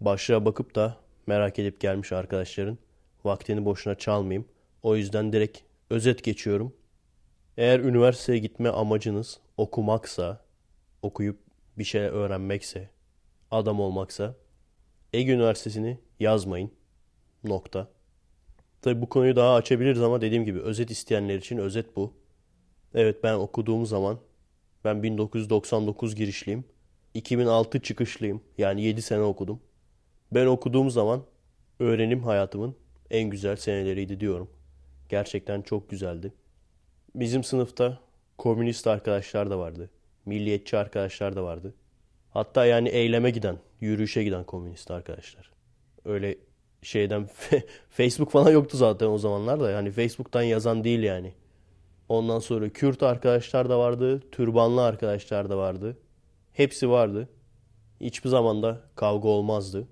başlığa bakıp da merak edip gelmiş arkadaşların vaktini boşuna çalmayayım. O yüzden direkt özet geçiyorum. Eğer üniversiteye gitme amacınız okumaksa, okuyup bir şey öğrenmekse, adam olmaksa Ege Üniversitesi'ni yazmayın. Nokta. Tabi bu konuyu daha açabiliriz ama dediğim gibi özet isteyenler için özet bu. Evet ben okuduğum zaman ben 1999 girişliyim. 2006 çıkışlıyım. Yani 7 sene okudum. Ben okuduğum zaman öğrenim hayatımın en güzel seneleriydi diyorum. Gerçekten çok güzeldi. Bizim sınıfta komünist arkadaşlar da vardı. Milliyetçi arkadaşlar da vardı. Hatta yani eyleme giden, yürüyüşe giden komünist arkadaşlar. Öyle şeyden Facebook falan yoktu zaten o zamanlar da. Yani Facebook'tan yazan değil yani. Ondan sonra Kürt arkadaşlar da vardı, türbanlı arkadaşlar da vardı. Hepsi vardı. Hiçbir zamanda kavga olmazdı.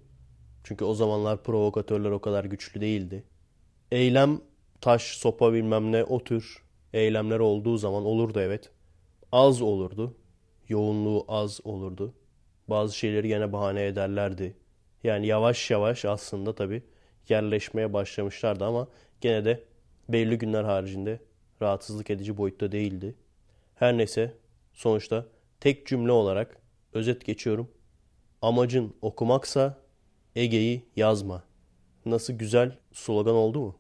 Çünkü o zamanlar provokatörler o kadar güçlü değildi. Eylem, taş, sopa bilmem ne o tür eylemler olduğu zaman olurdu evet. Az olurdu. Yoğunluğu az olurdu. Bazı şeyleri gene bahane ederlerdi. Yani yavaş yavaş aslında tabii yerleşmeye başlamışlardı ama gene de belli günler haricinde rahatsızlık edici boyutta değildi. Her neyse sonuçta tek cümle olarak özet geçiyorum. Amacın okumaksa Ege'yi yazma. Nasıl güzel slogan oldu mu?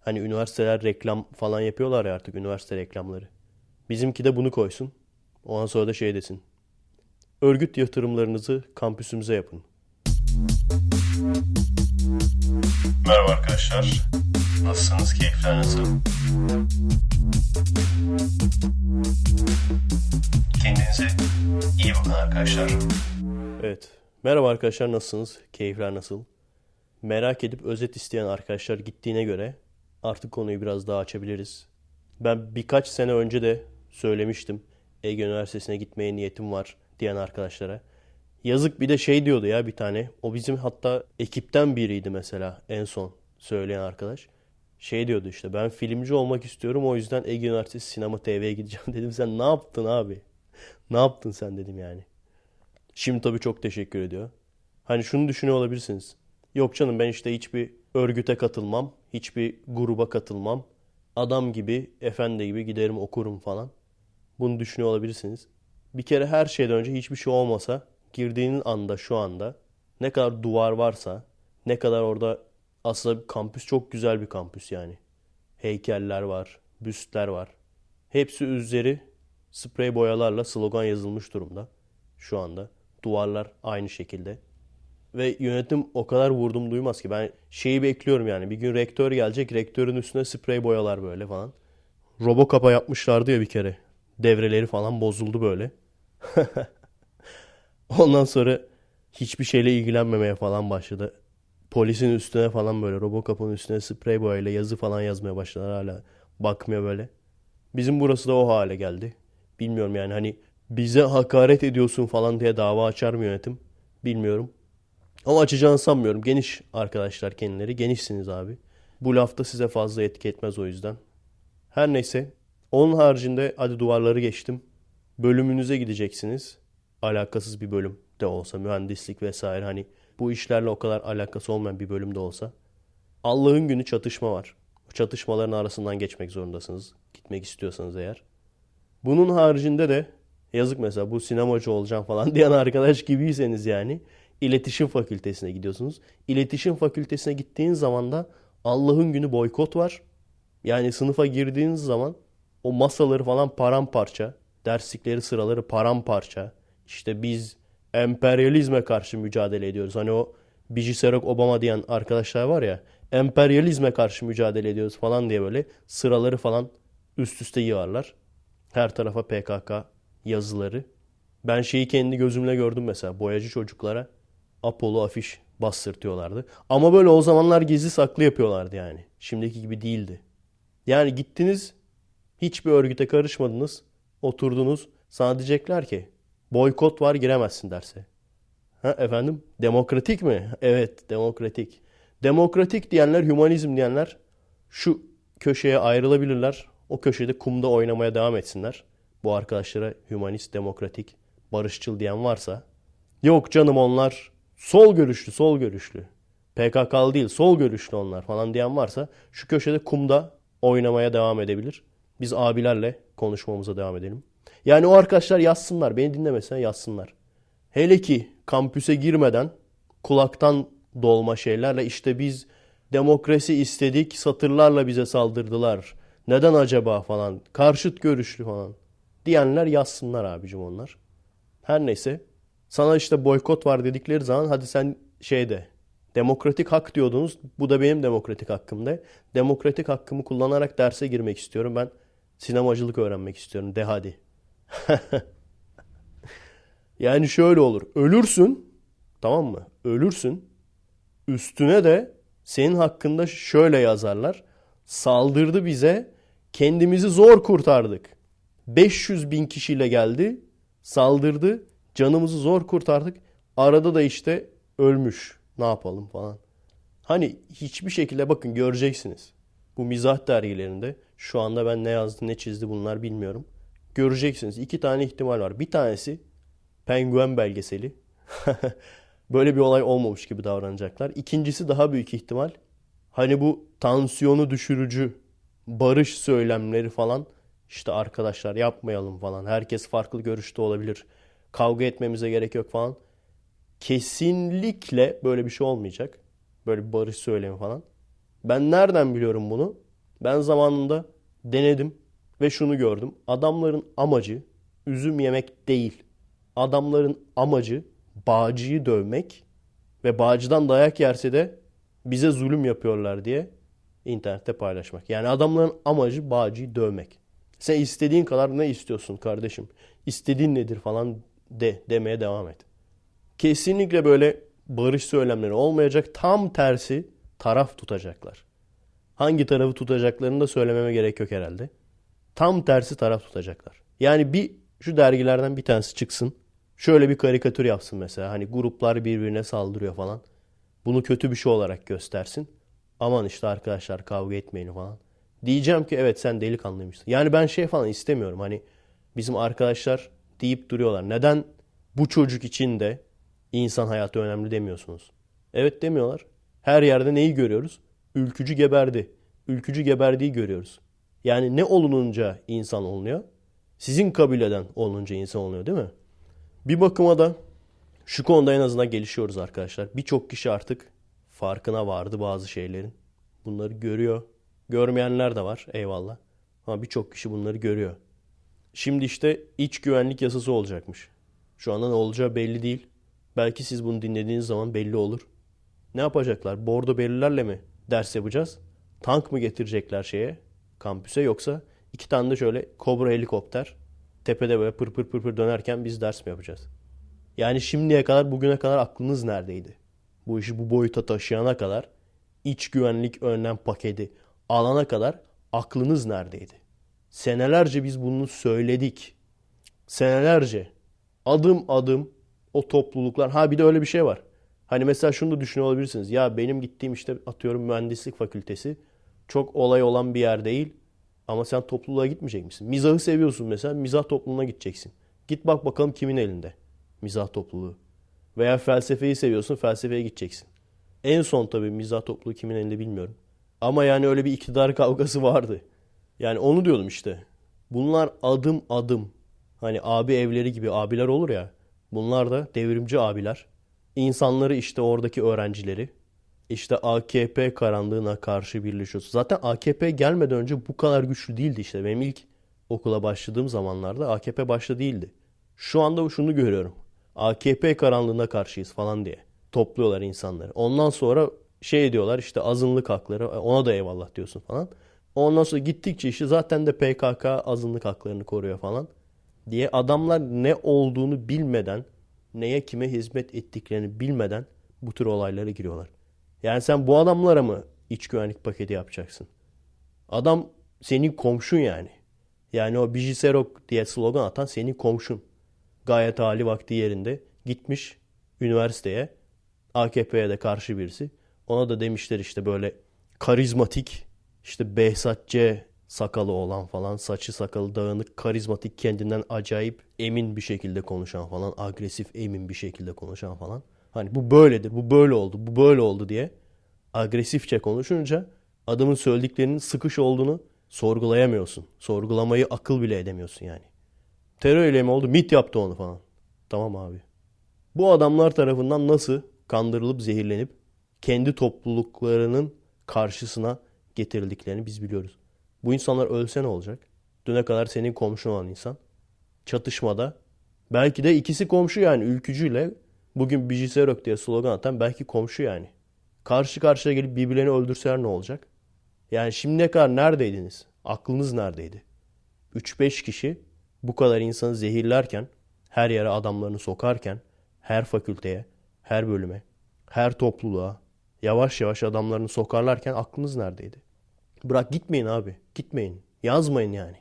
Hani üniversiteler reklam falan yapıyorlar ya artık üniversite reklamları. Bizimki de bunu koysun. Ondan sonra da şey desin. Örgüt yatırımlarınızı kampüsümüze yapın. Merhaba arkadaşlar. Nasılsınız? Keyifler nasıl? Kendinize iyi bakın arkadaşlar. Evet. Merhaba arkadaşlar nasılsınız? Keyifler nasıl? Merak edip özet isteyen arkadaşlar gittiğine göre artık konuyu biraz daha açabiliriz. Ben birkaç sene önce de söylemiştim. Ege Üniversitesi'ne gitmeye niyetim var diyen arkadaşlara. Yazık bir de şey diyordu ya bir tane. O bizim hatta ekipten biriydi mesela en son söyleyen arkadaş. Şey diyordu işte ben filmci olmak istiyorum o yüzden Ege Üniversitesi Sinema TV'ye gideceğim dedim. Sen ne yaptın abi? Ne yaptın sen dedim yani. Şimdi tabii çok teşekkür ediyor. Hani şunu düşünüyor olabilirsiniz. Yok canım ben işte hiçbir örgüte katılmam. Hiçbir gruba katılmam. Adam gibi, efendi gibi giderim okurum falan. Bunu düşünüyor olabilirsiniz. Bir kere her şeyden önce hiçbir şey olmasa girdiğinin anda şu anda ne kadar duvar varsa ne kadar orada aslında kampüs çok güzel bir kampüs yani. Heykeller var, büstler var. Hepsi üzeri sprey boyalarla slogan yazılmış durumda şu anda. Duvarlar aynı şekilde. Ve yönetim o kadar vurdum duymaz ki. Ben şeyi bekliyorum yani. Bir gün rektör gelecek. Rektörün üstüne sprey boyalar böyle falan. Robocop'a yapmışlardı ya bir kere. Devreleri falan bozuldu böyle. Ondan sonra hiçbir şeyle ilgilenmemeye falan başladı. Polisin üstüne falan böyle Robocop'un üstüne sprey boyayla yazı falan yazmaya başladılar hala. Bakmıyor böyle. Bizim burası da o hale geldi. Bilmiyorum yani hani bize hakaret ediyorsun falan diye dava açar mı yönetim? Bilmiyorum. Ama açacağını sanmıyorum. Geniş arkadaşlar kendileri. Genişsiniz abi. Bu lafta size fazla etki etmez o yüzden. Her neyse. Onun haricinde hadi duvarları geçtim. Bölümünüze gideceksiniz. Alakasız bir bölüm de olsa. Mühendislik vesaire hani bu işlerle o kadar alakası olmayan bir bölüm de olsa. Allah'ın günü çatışma var. Bu çatışmaların arasından geçmek zorundasınız. Gitmek istiyorsanız eğer. Bunun haricinde de yazık mesela bu sinemacı olacağım falan diyen arkadaş gibiyseniz yani iletişim fakültesine gidiyorsunuz. İletişim fakültesine gittiğiniz zaman da Allah'ın günü boykot var. Yani sınıfa girdiğiniz zaman o masaları falan paramparça, derslikleri sıraları paramparça. İşte biz emperyalizme karşı mücadele ediyoruz. Hani o Biciserok Obama diyen arkadaşlar var ya emperyalizme karşı mücadele ediyoruz falan diye böyle sıraları falan üst üste yığarlar. Her tarafa PKK yazıları. Ben şeyi kendi gözümle gördüm mesela boyacı çocuklara Apollo afiş bastırtıyorlardı. Ama böyle o zamanlar gizli saklı yapıyorlardı yani. Şimdiki gibi değildi. Yani gittiniz hiçbir örgüte karışmadınız. Oturdunuz sana diyecekler ki boykot var giremezsin derse. Ha efendim demokratik mi? Evet demokratik. Demokratik diyenler, hümanizm diyenler şu köşeye ayrılabilirler. O köşede kumda oynamaya devam etsinler. Bu arkadaşlara hümanist, demokratik, barışçıl diyen varsa. Yok canım onlar sol görüşlü, sol görüşlü. PKK'lı değil, sol görüşlü onlar falan diyen varsa şu köşede kumda oynamaya devam edebilir. Biz abilerle konuşmamıza devam edelim. Yani o arkadaşlar yazsınlar. Beni dinlemesen yazsınlar. Hele ki kampüse girmeden kulaktan dolma şeylerle işte biz demokrasi istedik satırlarla bize saldırdılar. Neden acaba falan. Karşıt görüşlü falan. Diyenler yazsınlar abicim onlar. Her neyse. Sana işte boykot var dedikleri zaman hadi sen şeyde demokratik hak diyordunuz. Bu da benim demokratik hakkımda. Demokratik hakkımı kullanarak derse girmek istiyorum. Ben sinemacılık öğrenmek istiyorum. De hadi. yani şöyle olur. Ölürsün. Tamam mı? Ölürsün. Üstüne de senin hakkında şöyle yazarlar. Saldırdı bize. Kendimizi zor kurtardık. 500 bin kişiyle geldi. Saldırdı. Canımızı zor kurtardık. Arada da işte ölmüş. Ne yapalım falan. Hani hiçbir şekilde bakın göreceksiniz. Bu mizah dergilerinde şu anda ben ne yazdı ne çizdi bunlar bilmiyorum. Göreceksiniz. iki tane ihtimal var. Bir tanesi penguen belgeseli. Böyle bir olay olmamış gibi davranacaklar. İkincisi daha büyük ihtimal. Hani bu tansiyonu düşürücü barış söylemleri falan işte arkadaşlar yapmayalım falan. Herkes farklı görüşte olabilir. Kavga etmemize gerek yok falan. Kesinlikle böyle bir şey olmayacak. Böyle bir barış söylemi falan. Ben nereden biliyorum bunu? Ben zamanında denedim ve şunu gördüm. Adamların amacı üzüm yemek değil. Adamların amacı bağcıyı dövmek ve bağcıdan dayak yerse de bize zulüm yapıyorlar diye internette paylaşmak. Yani adamların amacı bağcıyı dövmek. Sen istediğin kadar ne istiyorsun kardeşim? İstediğin nedir falan de demeye devam et. Kesinlikle böyle barış söylemleri olmayacak. Tam tersi taraf tutacaklar. Hangi tarafı tutacaklarını da söylememe gerek yok herhalde. Tam tersi taraf tutacaklar. Yani bir şu dergilerden bir tanesi çıksın. Şöyle bir karikatür yapsın mesela. Hani gruplar birbirine saldırıyor falan. Bunu kötü bir şey olarak göstersin. Aman işte arkadaşlar kavga etmeyin falan. Diyeceğim ki evet sen delikanlıymışsın. Yani ben şey falan istemiyorum. Hani bizim arkadaşlar deyip duruyorlar. Neden bu çocuk için de insan hayatı önemli demiyorsunuz? Evet demiyorlar. Her yerde neyi görüyoruz? Ülkücü geberdi. Ülkücü geberdiği görüyoruz. Yani ne olununca insan olunuyor? Sizin kabileden olunca insan oluyor değil mi? Bir bakıma da şu konuda en azından gelişiyoruz arkadaşlar. Birçok kişi artık farkına vardı bazı şeylerin. Bunları görüyor. Görmeyenler de var eyvallah. Ama birçok kişi bunları görüyor. Şimdi işte iç güvenlik yasası olacakmış. Şu anda ne olacağı belli değil. Belki siz bunu dinlediğiniz zaman belli olur. Ne yapacaklar? Bordo belirlerle mi ders yapacağız? Tank mı getirecekler şeye, kampüse yoksa iki tane de şöyle kobra helikopter tepede böyle pır pır pır pır dönerken biz ders mi yapacağız? Yani şimdiye kadar bugüne kadar aklınız neredeydi? Bu işi bu boyuta taşıyana kadar iç güvenlik önlem paketi alana kadar aklınız neredeydi? Senelerce biz bunu söyledik. Senelerce adım adım o topluluklar. Ha bir de öyle bir şey var. Hani mesela şunu da düşünüyor olabilirsiniz. Ya benim gittiğim işte atıyorum mühendislik fakültesi çok olay olan bir yer değil. Ama sen topluluğa gitmeyecek misin? Mizahı seviyorsun mesela. Mizah topluluğuna gideceksin. Git bak bakalım kimin elinde. Mizah topluluğu. Veya felsefeyi seviyorsun. Felsefeye gideceksin. En son tabii mizah topluluğu kimin elinde bilmiyorum. Ama yani öyle bir iktidar kavgası vardı. Yani onu diyordum işte. Bunlar adım adım. Hani abi evleri gibi abiler olur ya. Bunlar da devrimci abiler. İnsanları işte oradaki öğrencileri. İşte AKP karanlığına karşı birleşiyoruz. Zaten AKP gelmeden önce bu kadar güçlü değildi işte. Benim ilk okula başladığım zamanlarda AKP başta değildi. Şu anda şunu görüyorum. AKP karanlığına karşıyız falan diye topluyorlar insanları. Ondan sonra şey diyorlar işte azınlık hakları ona da eyvallah diyorsun falan. Ondan sonra gittikçe işte zaten de PKK azınlık haklarını koruyor falan diye adamlar ne olduğunu bilmeden neye kime hizmet ettiklerini bilmeden bu tür olaylara giriyorlar. Yani sen bu adamlara mı iç güvenlik paketi yapacaksın? Adam senin komşun yani. Yani o Bijiserok diye slogan atan senin komşun. Gayet hali vakti yerinde gitmiş üniversiteye AKP'ye de karşı birisi. Ona da demişler işte böyle karizmatik işte Behzat Ç sakalı olan falan saçı sakalı dağınık karizmatik kendinden acayip emin bir şekilde konuşan falan agresif emin bir şekilde konuşan falan Hani bu böyledir, bu böyle oldu, bu böyle oldu diye agresifçe konuşunca adamın söylediklerinin sıkış olduğunu sorgulayamıyorsun. Sorgulamayı akıl bile edemiyorsun yani. Terör eylemi oldu, MIT yaptı onu falan. Tamam abi. Bu adamlar tarafından nasıl kandırılıp zehirlenip kendi topluluklarının karşısına getirildiklerini biz biliyoruz. Bu insanlar ölse ne olacak? Düne kadar senin komşun olan insan. Çatışmada belki de ikisi komşu yani ülkücüyle bugün Bijiserök diye slogan atan belki komşu yani. Karşı karşıya gelip birbirlerini öldürseler ne olacak? Yani şimdiye kadar neredeydiniz? Aklınız neredeydi? 3-5 kişi bu kadar insanı zehirlerken, her yere adamlarını sokarken, her fakülteye, her bölüme, her topluluğa yavaş yavaş adamlarını sokarlarken aklınız neredeydi? Bırak gitmeyin abi. Gitmeyin. Yazmayın yani.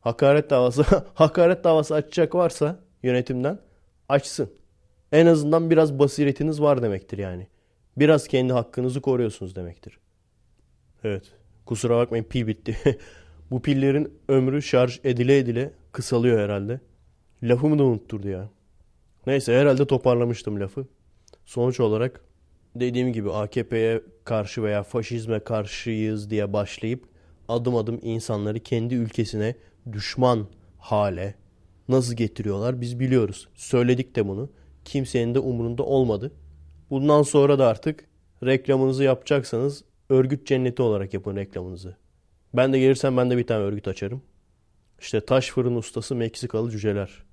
Hakaret davası hakaret davası açacak varsa yönetimden açsın. En azından biraz basiretiniz var demektir yani. Biraz kendi hakkınızı koruyorsunuz demektir. Evet. Kusura bakmayın pil bitti. Bu pillerin ömrü şarj edile edile kısalıyor herhalde. Lafımı da unutturdu ya. Neyse herhalde toparlamıştım lafı. Sonuç olarak dediğim gibi AKP'ye karşı veya faşizme karşıyız diye başlayıp adım adım insanları kendi ülkesine düşman hale nasıl getiriyorlar biz biliyoruz. Söyledik de bunu. Kimsenin de umurunda olmadı. Bundan sonra da artık reklamınızı yapacaksanız örgüt cenneti olarak yapın reklamınızı. Ben de gelirsem ben de bir tane örgüt açarım. İşte taş fırın ustası Meksikalı cüceler.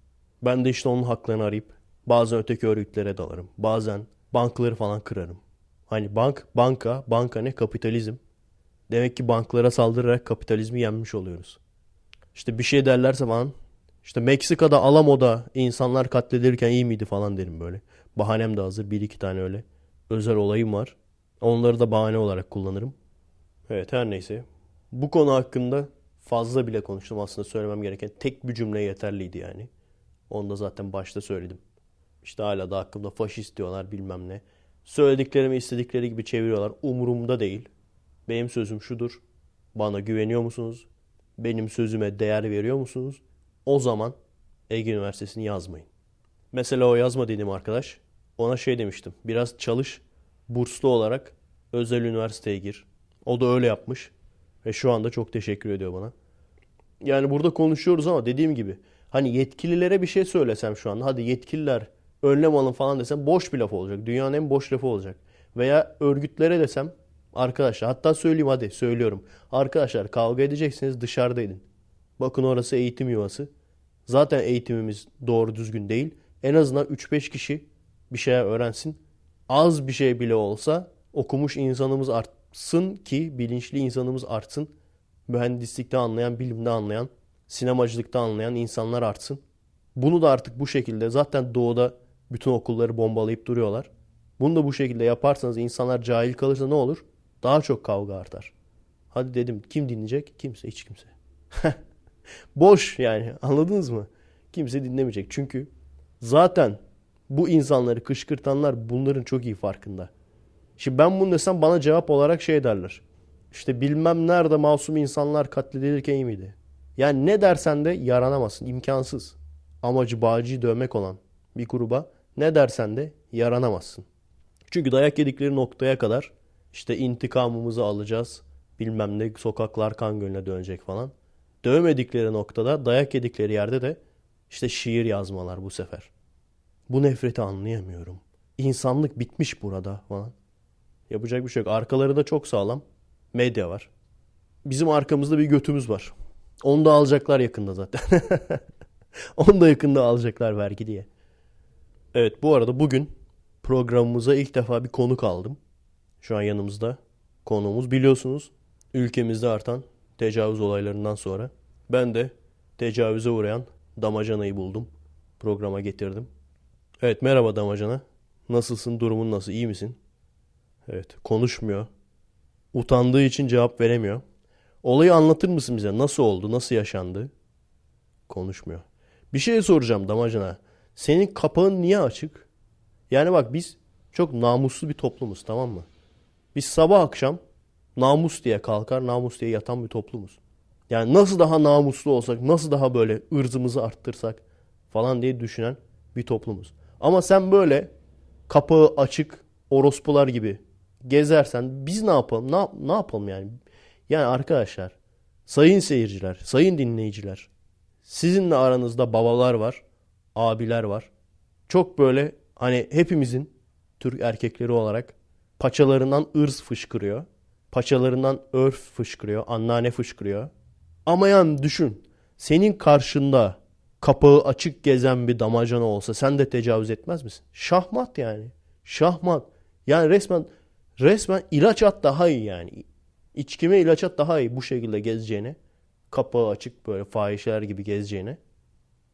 Ben de işte onun haklarını arayıp bazen öteki örgütlere dalarım. Bazen bankları falan kırarım. Hani bank, banka, banka ne? Kapitalizm. Demek ki banklara saldırarak kapitalizmi yenmiş oluyoruz. İşte bir şey derlerse falan işte Meksika'da Alamo'da insanlar katledilirken iyi miydi falan derim böyle. Bahanem de hazır. Bir iki tane öyle özel olayım var. Onları da bahane olarak kullanırım. Evet her neyse. Bu konu hakkında fazla bile konuştum aslında söylemem gereken. Tek bir cümle yeterliydi yani. Onu da zaten başta söyledim. İşte hala da hakkımda faşist diyorlar bilmem ne. Söylediklerimi istedikleri gibi çeviriyorlar. Umurumda değil. Benim sözüm şudur. Bana güveniyor musunuz? Benim sözüme değer veriyor musunuz? O zaman Ege Üniversitesi'ni yazmayın. Mesela o yazma dediğim arkadaş ona şey demiştim. Biraz çalış, burslu olarak özel üniversiteye gir. O da öyle yapmış. Ve şu anda çok teşekkür ediyor bana. Yani burada konuşuyoruz ama dediğim gibi hani yetkililere bir şey söylesem şu anda hadi yetkililer önlem alın falan desem boş bir laf olacak. Dünyanın en boş lafı olacak. Veya örgütlere desem arkadaşlar hatta söyleyeyim hadi söylüyorum. Arkadaşlar kavga edeceksiniz dışarıda edin. Bakın orası eğitim yuvası. Zaten eğitimimiz doğru düzgün değil. En azından 3-5 kişi bir şey öğrensin. Az bir şey bile olsa okumuş insanımız artsın ki bilinçli insanımız artsın. Mühendislikte anlayan, bilimde anlayan, sinemacılıkta anlayan insanlar artsın. Bunu da artık bu şekilde zaten doğuda bütün okulları bombalayıp duruyorlar. Bunu da bu şekilde yaparsanız insanlar cahil kalırsa ne olur? Daha çok kavga artar. Hadi dedim kim dinleyecek? Kimse hiç kimse. Boş yani anladınız mı? Kimse dinlemeyecek. Çünkü zaten bu insanları kışkırtanlar bunların çok iyi farkında. Şimdi ben bunu desem bana cevap olarak şey derler. İşte bilmem nerede masum insanlar katledilirken iyi miydi? Yani ne dersen de yaranamazsın. imkansız. Amacı bağcıyı dövmek olan bir gruba ne dersen de yaranamazsın. Çünkü dayak yedikleri noktaya kadar işte intikamımızı alacağız. Bilmem ne sokaklar kan gölüne dönecek falan. Dövmedikleri noktada dayak yedikleri yerde de işte şiir yazmalar bu sefer. Bu nefreti anlayamıyorum. İnsanlık bitmiş burada falan. Yapacak bir şey yok. Arkaları da çok sağlam. Medya var. Bizim arkamızda bir götümüz var. Onu da alacaklar yakında zaten. Onu da yakında alacaklar vergi diye. Evet bu arada bugün programımıza ilk defa bir konuk aldım. Şu an yanımızda konuğumuz biliyorsunuz ülkemizde artan tecavüz olaylarından sonra ben de tecavüze uğrayan Damacana'yı buldum. Programa getirdim. Evet merhaba Damacana. Nasılsın? Durumun nasıl? İyi misin? Evet konuşmuyor. Utandığı için cevap veremiyor. Olayı anlatır mısın bize? Nasıl oldu? Nasıl yaşandı? Konuşmuyor. Bir şey soracağım Damacana. Senin kapağın niye açık? Yani bak biz çok namuslu bir toplumuz tamam mı? Biz sabah akşam namus diye kalkar, namus diye yatan bir toplumuz. Yani nasıl daha namuslu olsak, nasıl daha böyle ırzımızı arttırsak falan diye düşünen bir toplumuz. Ama sen böyle kapağı açık orospular gibi gezersen biz ne yapalım? Ne, ne yapalım yani? Yani arkadaşlar, sayın seyirciler, sayın dinleyiciler, sizinle aranızda babalar var, abiler var. Çok böyle hani hepimizin Türk erkekleri olarak paçalarından ırz fışkırıyor. Paçalarından örf fışkırıyor, anneanne fışkırıyor. Ama yani düşün, senin karşında kapağı açık gezen bir damacana olsa sen de tecavüz etmez misin? Şahmat yani. Şahmat. Yani resmen resmen ilaç at daha iyi yani. İçkime ilaç at daha iyi bu şekilde gezeceğine. Kapağı açık böyle fahişeler gibi gezeceğine.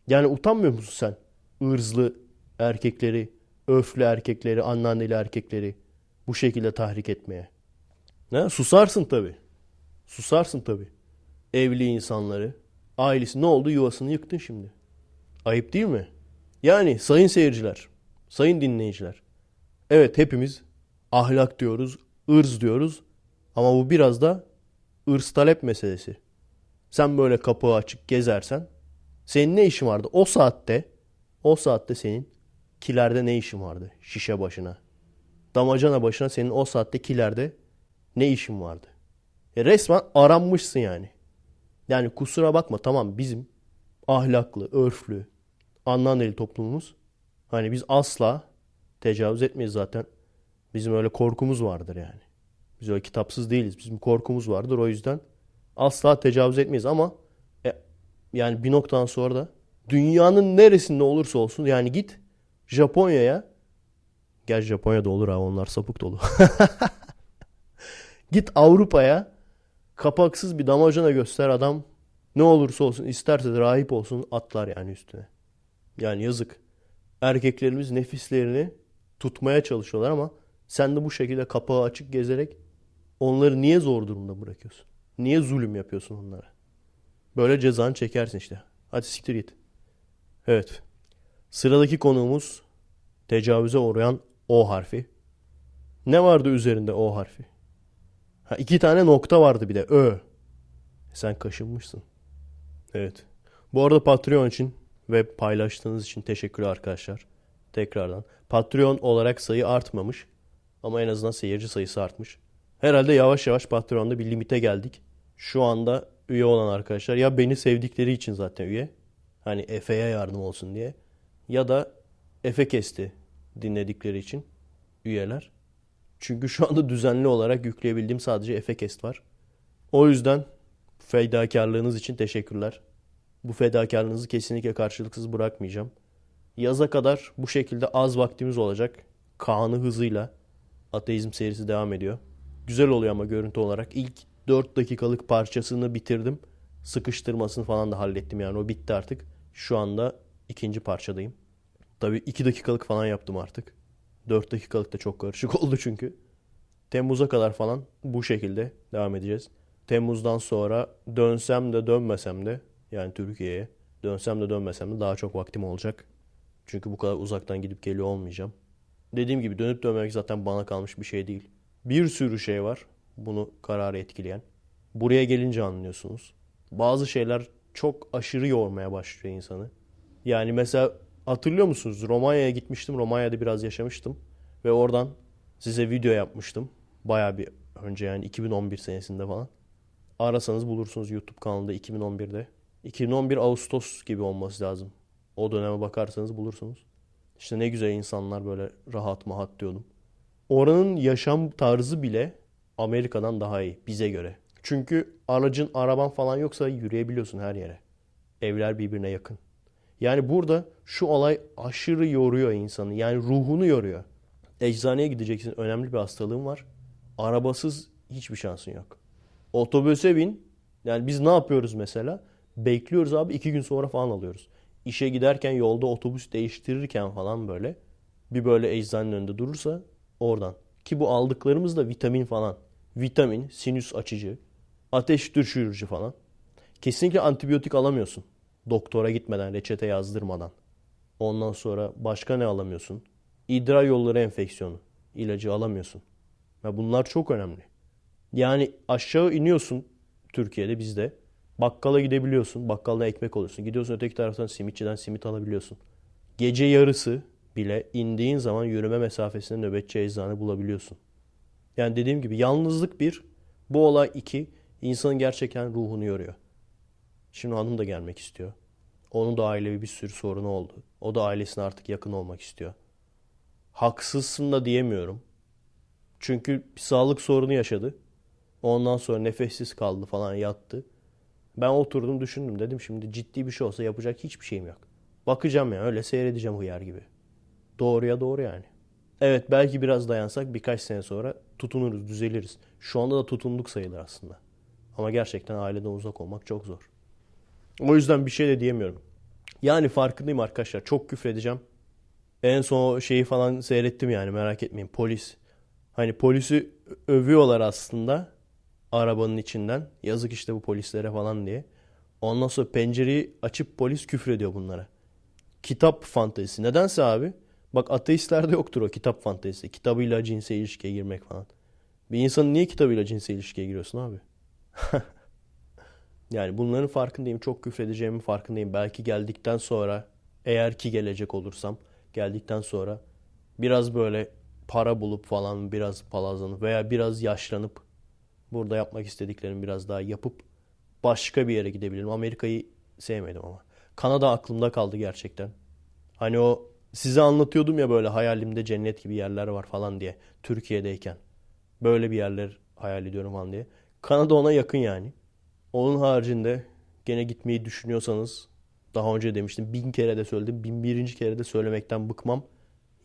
Yani utanmıyor musun sen? Irzlı erkekleri, öflü erkekleri, anneanneli erkekleri bu şekilde tahrik etmeye. Ne? Susarsın tabi. Susarsın tabi. Evli insanları, ailesi ne oldu yuvasını yıktın şimdi. Ayıp değil mi? Yani sayın seyirciler, sayın dinleyiciler. Evet hepimiz ahlak diyoruz, ırz diyoruz ama bu biraz da ırz talep meselesi. Sen böyle kapığı açık gezersen senin ne işin vardı? O saatte, o saatte senin kilerde ne işin vardı? Şişe başına. Damacana başına senin o saatte kilerde ne işin vardı? E resmen aranmışsın yani. Yani kusura bakma tamam bizim ahlaklı, örflü, anneanneli toplumumuz. Hani biz asla tecavüz etmeyiz zaten. Bizim öyle korkumuz vardır yani. Biz öyle kitapsız değiliz. Bizim korkumuz vardır. O yüzden asla tecavüz etmeyiz ama yani bir noktadan sonra da dünyanın neresinde olursa olsun yani git Japonya'ya gel Japonya'da olur ha onlar sapık dolu. git Avrupa'ya kapaksız bir damacana göster adam ne olursa olsun isterse de rahip olsun atlar yani üstüne. Yani yazık. Erkeklerimiz nefislerini tutmaya çalışıyorlar ama sen de bu şekilde kapağı açık gezerek onları niye zor durumda bırakıyorsun? Niye zulüm yapıyorsun onlara? Böyle cezanı çekersin işte. Hadi siktir git. Evet. Sıradaki konuğumuz tecavüze uğrayan O harfi. Ne vardı üzerinde O harfi? Ha, iki tane nokta vardı bir de Ö. Sen kaşınmışsın. Evet. Bu arada Patreon için ve paylaştığınız için teşekkürler arkadaşlar. Tekrardan. Patreon olarak sayı artmamış. Ama en azından seyirci sayısı artmış. Herhalde yavaş yavaş Patreon'da bir limite geldik. Şu anda üye olan arkadaşlar ya beni sevdikleri için zaten üye. Hani Efe'ye yardım olsun diye. Ya da Efe kesti dinledikleri için üyeler. Çünkü şu anda düzenli olarak yükleyebildiğim sadece Efekest var. O yüzden fedakarlığınız için teşekkürler. Bu fedakarlığınızı kesinlikle karşılıksız bırakmayacağım. Yaza kadar bu şekilde az vaktimiz olacak. Kaan'ı hızıyla ateizm serisi devam ediyor. Güzel oluyor ama görüntü olarak. İlk 4 dakikalık parçasını bitirdim. Sıkıştırmasını falan da hallettim yani o bitti artık. Şu anda ikinci parçadayım. Tabii 2 dakikalık falan yaptım artık. 4 dakikalık da çok karışık oldu çünkü. Temmuz'a kadar falan bu şekilde devam edeceğiz. Temmuz'dan sonra dönsem de dönmesem de yani Türkiye'ye dönsem de dönmesem de daha çok vaktim olacak. Çünkü bu kadar uzaktan gidip geliyor olmayacağım. Dediğim gibi dönüp dönmemek zaten bana kalmış bir şey değil. Bir sürü şey var bunu kararı etkileyen. Buraya gelince anlıyorsunuz. Bazı şeyler çok aşırı yormaya başlıyor insanı. Yani mesela hatırlıyor musunuz? Romanya'ya gitmiştim. Romanya'da biraz yaşamıştım. Ve oradan size video yapmıştım. Baya bir önce yani 2011 senesinde falan. Arasanız bulursunuz YouTube kanalında 2011'de. 2011 Ağustos gibi olması lazım. O döneme bakarsanız bulursunuz. İşte ne güzel insanlar böyle rahat mahat diyordum. Oranın yaşam tarzı bile Amerika'dan daha iyi bize göre. Çünkü aracın, araban falan yoksa yürüyebiliyorsun her yere. Evler birbirine yakın. Yani burada şu olay aşırı yoruyor insanı. Yani ruhunu yoruyor. Eczaneye gideceksin. Önemli bir hastalığın var. Arabasız hiçbir şansın yok. Otobüse bin. Yani biz ne yapıyoruz mesela? Bekliyoruz abi iki gün sonra falan alıyoruz. İşe giderken yolda otobüs değiştirirken falan böyle bir böyle eczanenin önünde durursa oradan. Ki bu aldıklarımız da vitamin falan. Vitamin, sinüs açıcı, ateş düşürücü falan. Kesinlikle antibiyotik alamıyorsun. Doktora gitmeden, reçete yazdırmadan. Ondan sonra başka ne alamıyorsun? İdrar yolları enfeksiyonu. ilacı alamıyorsun. Ve bunlar çok önemli. Yani aşağı iniyorsun Türkiye'de bizde. Bakkala gidebiliyorsun. Bakkalda ekmek alıyorsun. Gidiyorsun öteki taraftan simitçiden simit alabiliyorsun. Gece yarısı bile indiğin zaman yürüme mesafesinde nöbetçi eczane bulabiliyorsun. Yani dediğim gibi yalnızlık bir, bu olay iki, insanın gerçekten ruhunu yoruyor. Şimdi hanım da gelmek istiyor. Onun da ailevi bir sürü sorunu oldu. O da ailesine artık yakın olmak istiyor. Haksızsın da diyemiyorum. Çünkü bir sağlık sorunu yaşadı. Ondan sonra nefessiz kaldı falan yattı. Ben oturdum düşündüm dedim şimdi ciddi bir şey olsa yapacak hiçbir şeyim yok. Bakacağım ya öyle seyredeceğim hıyar gibi. Doğruya doğru yani. Evet belki biraz dayansak birkaç sene sonra tutunuruz, düzeliriz. Şu anda da tutunduk sayılır aslında. Ama gerçekten aileden uzak olmak çok zor. O yüzden bir şey de diyemiyorum. Yani farkındayım arkadaşlar. Çok küfredeceğim. En son şeyi falan seyrettim yani merak etmeyin. Polis. Hani polisi övüyorlar aslında arabanın içinden. Yazık işte bu polislere falan diye. Ondan sonra pencereyi açıp polis küfür ediyor bunlara. Kitap fantezisi. Nedense abi. Bak ateistlerde yoktur o kitap fantezisi. Kitabıyla cinsel ilişkiye girmek falan. Bir insanın niye kitabıyla cinsel ilişkiye giriyorsun abi? yani bunların farkındayım. Çok küfredeceğimin farkındayım. Belki geldikten sonra eğer ki gelecek olursam geldikten sonra biraz böyle para bulup falan biraz palazlanıp veya biraz yaşlanıp burada yapmak istediklerimi biraz daha yapıp başka bir yere gidebilirim. Amerika'yı sevmedim ama. Kanada aklımda kaldı gerçekten. Hani o size anlatıyordum ya böyle hayalimde cennet gibi yerler var falan diye Türkiye'deyken. Böyle bir yerler hayal ediyorum falan diye. Kanada ona yakın yani. Onun haricinde gene gitmeyi düşünüyorsanız daha önce demiştim bin kere de söyledim. Bin birinci kere de söylemekten bıkmam.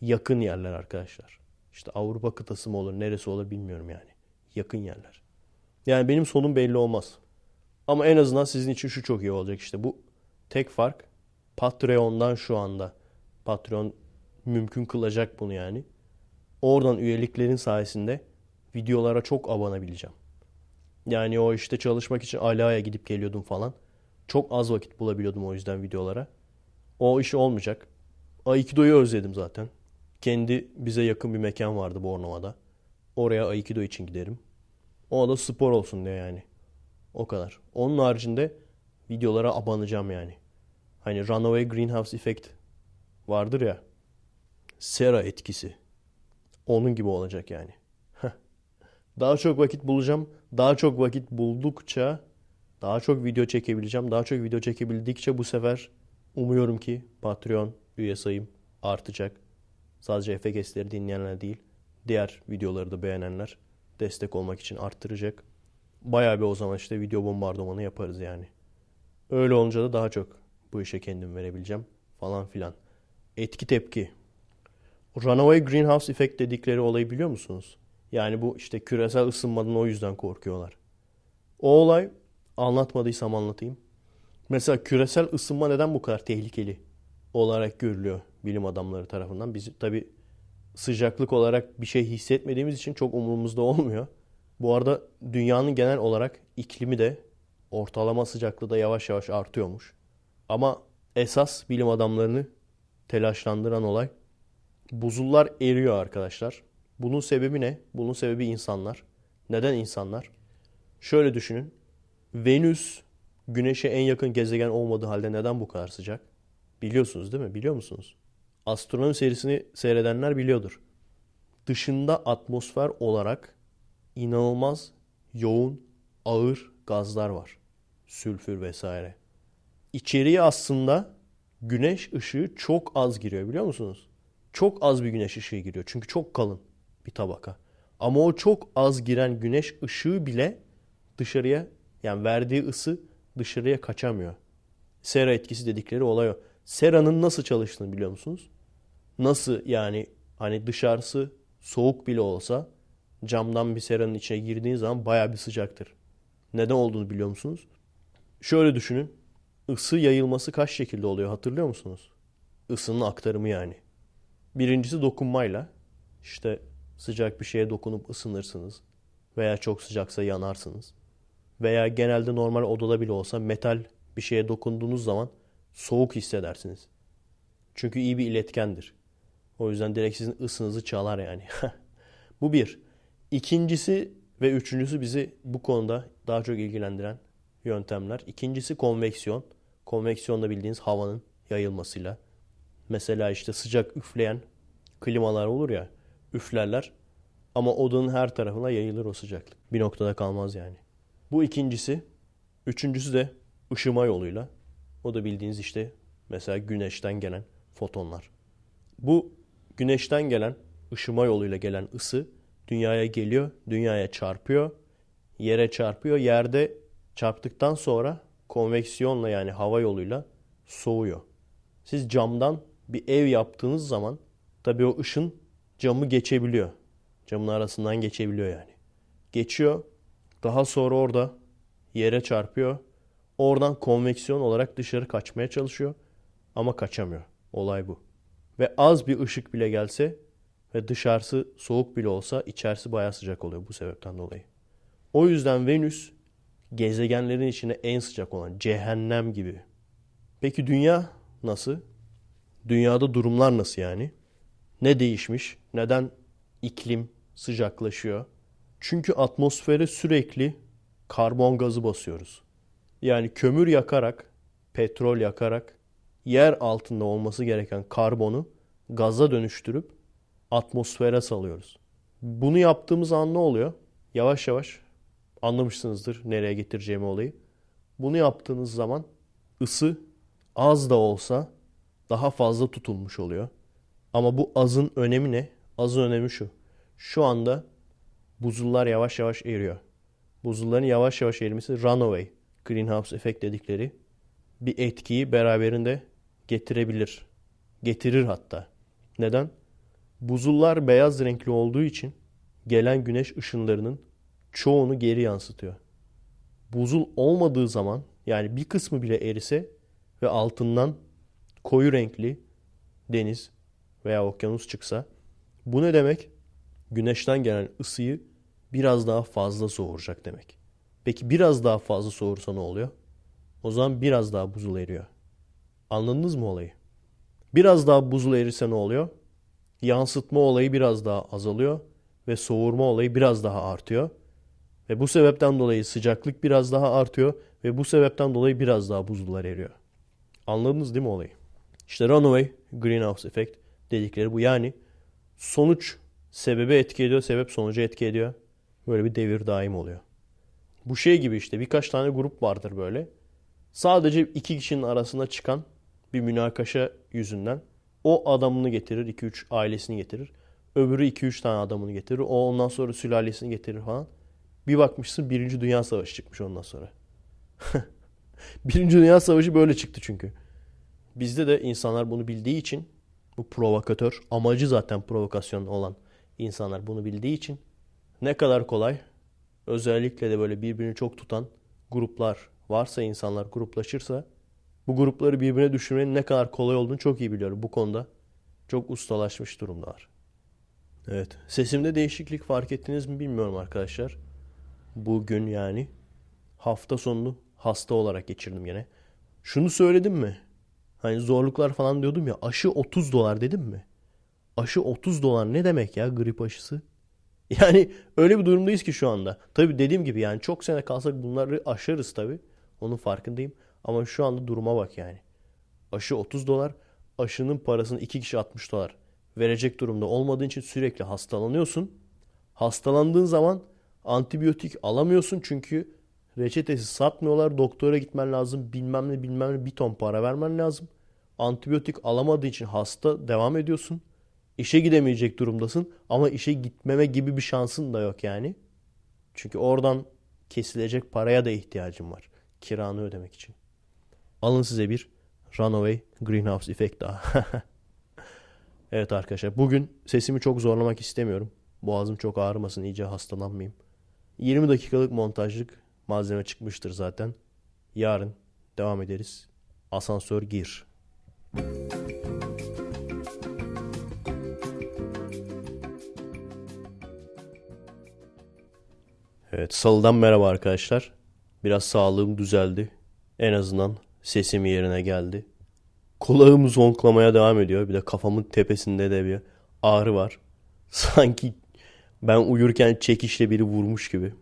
Yakın yerler arkadaşlar. İşte Avrupa kıtası mı olur neresi olur bilmiyorum yani. Yakın yerler. Yani benim sonum belli olmaz. Ama en azından sizin için şu çok iyi olacak işte. Bu tek fark Patreon'dan şu anda. Patreon mümkün kılacak bunu yani. Oradan üyeliklerin sayesinde videolara çok abanabileceğim. Yani o işte çalışmak için Ala'ya gidip geliyordum falan. Çok az vakit bulabiliyordum o yüzden videolara. O iş olmayacak. Aikido'yu özledim zaten. Kendi bize yakın bir mekan vardı Bornova'da. Oraya Aikido için giderim. O da spor olsun diye yani. O kadar. Onun haricinde videolara abanacağım yani. Hani Runaway Greenhouse Effect vardır ya. Sera etkisi. Onun gibi olacak yani. daha çok vakit bulacağım. Daha çok vakit buldukça daha çok video çekebileceğim. Daha çok video çekebildikçe bu sefer umuyorum ki Patreon üye sayım artacak. Sadece FKS'leri dinleyenler değil, diğer videoları da beğenenler destek olmak için arttıracak. Bayağı bir o zaman işte video bombardımanı yaparız yani. Öyle olunca da daha çok bu işe kendim verebileceğim falan filan. Etki tepki. Runaway Greenhouse Effect dedikleri olayı biliyor musunuz? Yani bu işte küresel ısınmadan o yüzden korkuyorlar. O olay anlatmadıysam anlatayım. Mesela küresel ısınma neden bu kadar tehlikeli olarak görülüyor bilim adamları tarafından? Biz tabi sıcaklık olarak bir şey hissetmediğimiz için çok umurumuzda olmuyor. Bu arada dünyanın genel olarak iklimi de ortalama sıcaklığı da yavaş yavaş artıyormuş. Ama esas bilim adamlarını telaşlandıran olay buzullar eriyor arkadaşlar. Bunun sebebi ne? Bunun sebebi insanlar. Neden insanlar? Şöyle düşünün. Venüs Güneş'e en yakın gezegen olmadığı halde neden bu kadar sıcak? Biliyorsunuz değil mi? Biliyor musunuz? Astronomi serisini seyredenler biliyordur. Dışında atmosfer olarak inanılmaz yoğun, ağır gazlar var. Sülfür vesaire. İçeriye aslında güneş ışığı çok az giriyor biliyor musunuz? Çok az bir güneş ışığı giriyor. Çünkü çok kalın bir tabaka. Ama o çok az giren güneş ışığı bile dışarıya yani verdiği ısı dışarıya kaçamıyor. Sera etkisi dedikleri olay o. Sera'nın nasıl çalıştığını biliyor musunuz? Nasıl yani hani dışarısı soğuk bile olsa camdan bir seranın içine girdiğin zaman baya bir sıcaktır. Neden olduğunu biliyor musunuz? Şöyle düşünün. Isı yayılması kaç şekilde oluyor hatırlıyor musunuz? Isının aktarımı yani. Birincisi dokunmayla. İşte sıcak bir şeye dokunup ısınırsınız. Veya çok sıcaksa yanarsınız. Veya genelde normal odada bile olsa metal bir şeye dokunduğunuz zaman soğuk hissedersiniz. Çünkü iyi bir iletkendir. O yüzden direkt sizin ısınızı çalar yani. bu bir. İkincisi ve üçüncüsü bizi bu konuda daha çok ilgilendiren yöntemler. İkincisi konveksiyon. Konveksiyon da bildiğiniz havanın yayılmasıyla. Mesela işte sıcak üfleyen klimalar olur ya üflerler ama odanın her tarafına yayılır o sıcaklık. Bir noktada kalmaz yani. Bu ikincisi. Üçüncüsü de ışıma yoluyla. O da bildiğiniz işte mesela güneşten gelen fotonlar. Bu güneşten gelen ışıma yoluyla gelen ısı dünyaya geliyor, dünyaya çarpıyor, yere çarpıyor. Yerde çarptıktan sonra konveksiyonla yani hava yoluyla soğuyor. Siz camdan bir ev yaptığınız zaman tabii o ışın camı geçebiliyor. Camın arasından geçebiliyor yani. Geçiyor. Daha sonra orada yere çarpıyor. Oradan konveksiyon olarak dışarı kaçmaya çalışıyor. Ama kaçamıyor. Olay bu. Ve az bir ışık bile gelse ve dışarısı soğuk bile olsa içerisi bayağı sıcak oluyor bu sebepten dolayı. O yüzden Venüs gezegenlerin içine en sıcak olan cehennem gibi. Peki dünya nasıl? Dünyada durumlar nasıl yani? Ne değişmiş? Neden iklim sıcaklaşıyor? Çünkü atmosfere sürekli karbon gazı basıyoruz. Yani kömür yakarak, petrol yakarak yer altında olması gereken karbonu gaza dönüştürüp atmosfere salıyoruz. Bunu yaptığımız an ne oluyor? Yavaş yavaş anlamışsınızdır nereye getireceğimi olayı. Bunu yaptığınız zaman ısı az da olsa daha fazla tutulmuş oluyor. Ama bu azın önemi ne? Azın önemi şu. Şu anda buzullar yavaş yavaş eriyor. Buzulların yavaş yavaş erimesi runaway, greenhouse efekt dedikleri bir etkiyi beraberinde getirebilir. Getirir hatta. Neden? Buzullar beyaz renkli olduğu için gelen güneş ışınlarının çoğunu geri yansıtıyor. Buzul olmadığı zaman yani bir kısmı bile erise ve altından koyu renkli deniz veya okyanus çıksa bu ne demek? Güneşten gelen ısıyı biraz daha fazla soğuracak demek. Peki biraz daha fazla soğursa ne oluyor? O zaman biraz daha buzul eriyor. Anladınız mı olayı? Biraz daha buzul erirse ne oluyor? Yansıtma olayı biraz daha azalıyor ve soğurma olayı biraz daha artıyor. Ve bu sebepten dolayı sıcaklık biraz daha artıyor ve bu sebepten dolayı biraz daha buzullar eriyor. Anladınız değil mi olayı? İşte runaway greenhouse effect dedikleri bu. Yani sonuç sebebe etki ediyor, sebep sonucu etki ediyor. Böyle bir devir daim oluyor. Bu şey gibi işte birkaç tane grup vardır böyle. Sadece iki kişinin arasında çıkan bir münakaşa yüzünden o adamını getirir, 2-3 ailesini getirir. Öbürü 2-3 tane adamını getirir. O ondan sonra sülalesini getirir falan. Bir bakmışsın Birinci Dünya Savaşı çıkmış ondan sonra. Birinci Dünya Savaşı böyle çıktı çünkü. Bizde de insanlar bunu bildiği için bu provokatör amacı zaten provokasyon olan insanlar bunu bildiği için ne kadar kolay özellikle de böyle birbirini çok tutan gruplar varsa insanlar gruplaşırsa bu grupları birbirine düşürmenin ne kadar kolay olduğunu çok iyi biliyorum. Bu konuda çok ustalaşmış durumdalar. Evet. Sesimde değişiklik fark ettiniz mi bilmiyorum arkadaşlar. Bugün yani hafta sonunu hasta olarak geçirdim yine. Şunu söyledim mi? Hani zorluklar falan diyordum ya aşı 30 dolar dedim mi? Aşı 30 dolar ne demek ya grip aşısı? Yani öyle bir durumdayız ki şu anda. Tabii dediğim gibi yani çok sene kalsak bunları aşarız tabii. Onun farkındayım. Ama şu anda duruma bak yani. Aşı 30 dolar. Aşının parasını iki kişi 60 dolar. Verecek durumda olmadığın için sürekli hastalanıyorsun. Hastalandığın zaman antibiyotik alamıyorsun çünkü reçetesi satmıyorlar. Doktora gitmen lazım. Bilmem ne bilmem ne bir ton para vermen lazım. Antibiyotik alamadığı için hasta devam ediyorsun. İşe gidemeyecek durumdasın ama işe gitmeme gibi bir şansın da yok yani. Çünkü oradan kesilecek paraya da ihtiyacın var. Kiranı ödemek için. Alın size bir Runaway Greenhouse efekt daha. evet arkadaşlar bugün sesimi çok zorlamak istemiyorum. Boğazım çok ağrımasın iyice hastalanmayayım. 20 dakikalık montajlık malzeme çıkmıştır zaten. Yarın devam ederiz. Asansör gir. Evet salıdan merhaba arkadaşlar. Biraz sağlığım düzeldi. En azından sesim yerine geldi. Kulağım zonklamaya devam ediyor. Bir de kafamın tepesinde de bir ağrı var. Sanki ben uyurken çekişle biri vurmuş gibi.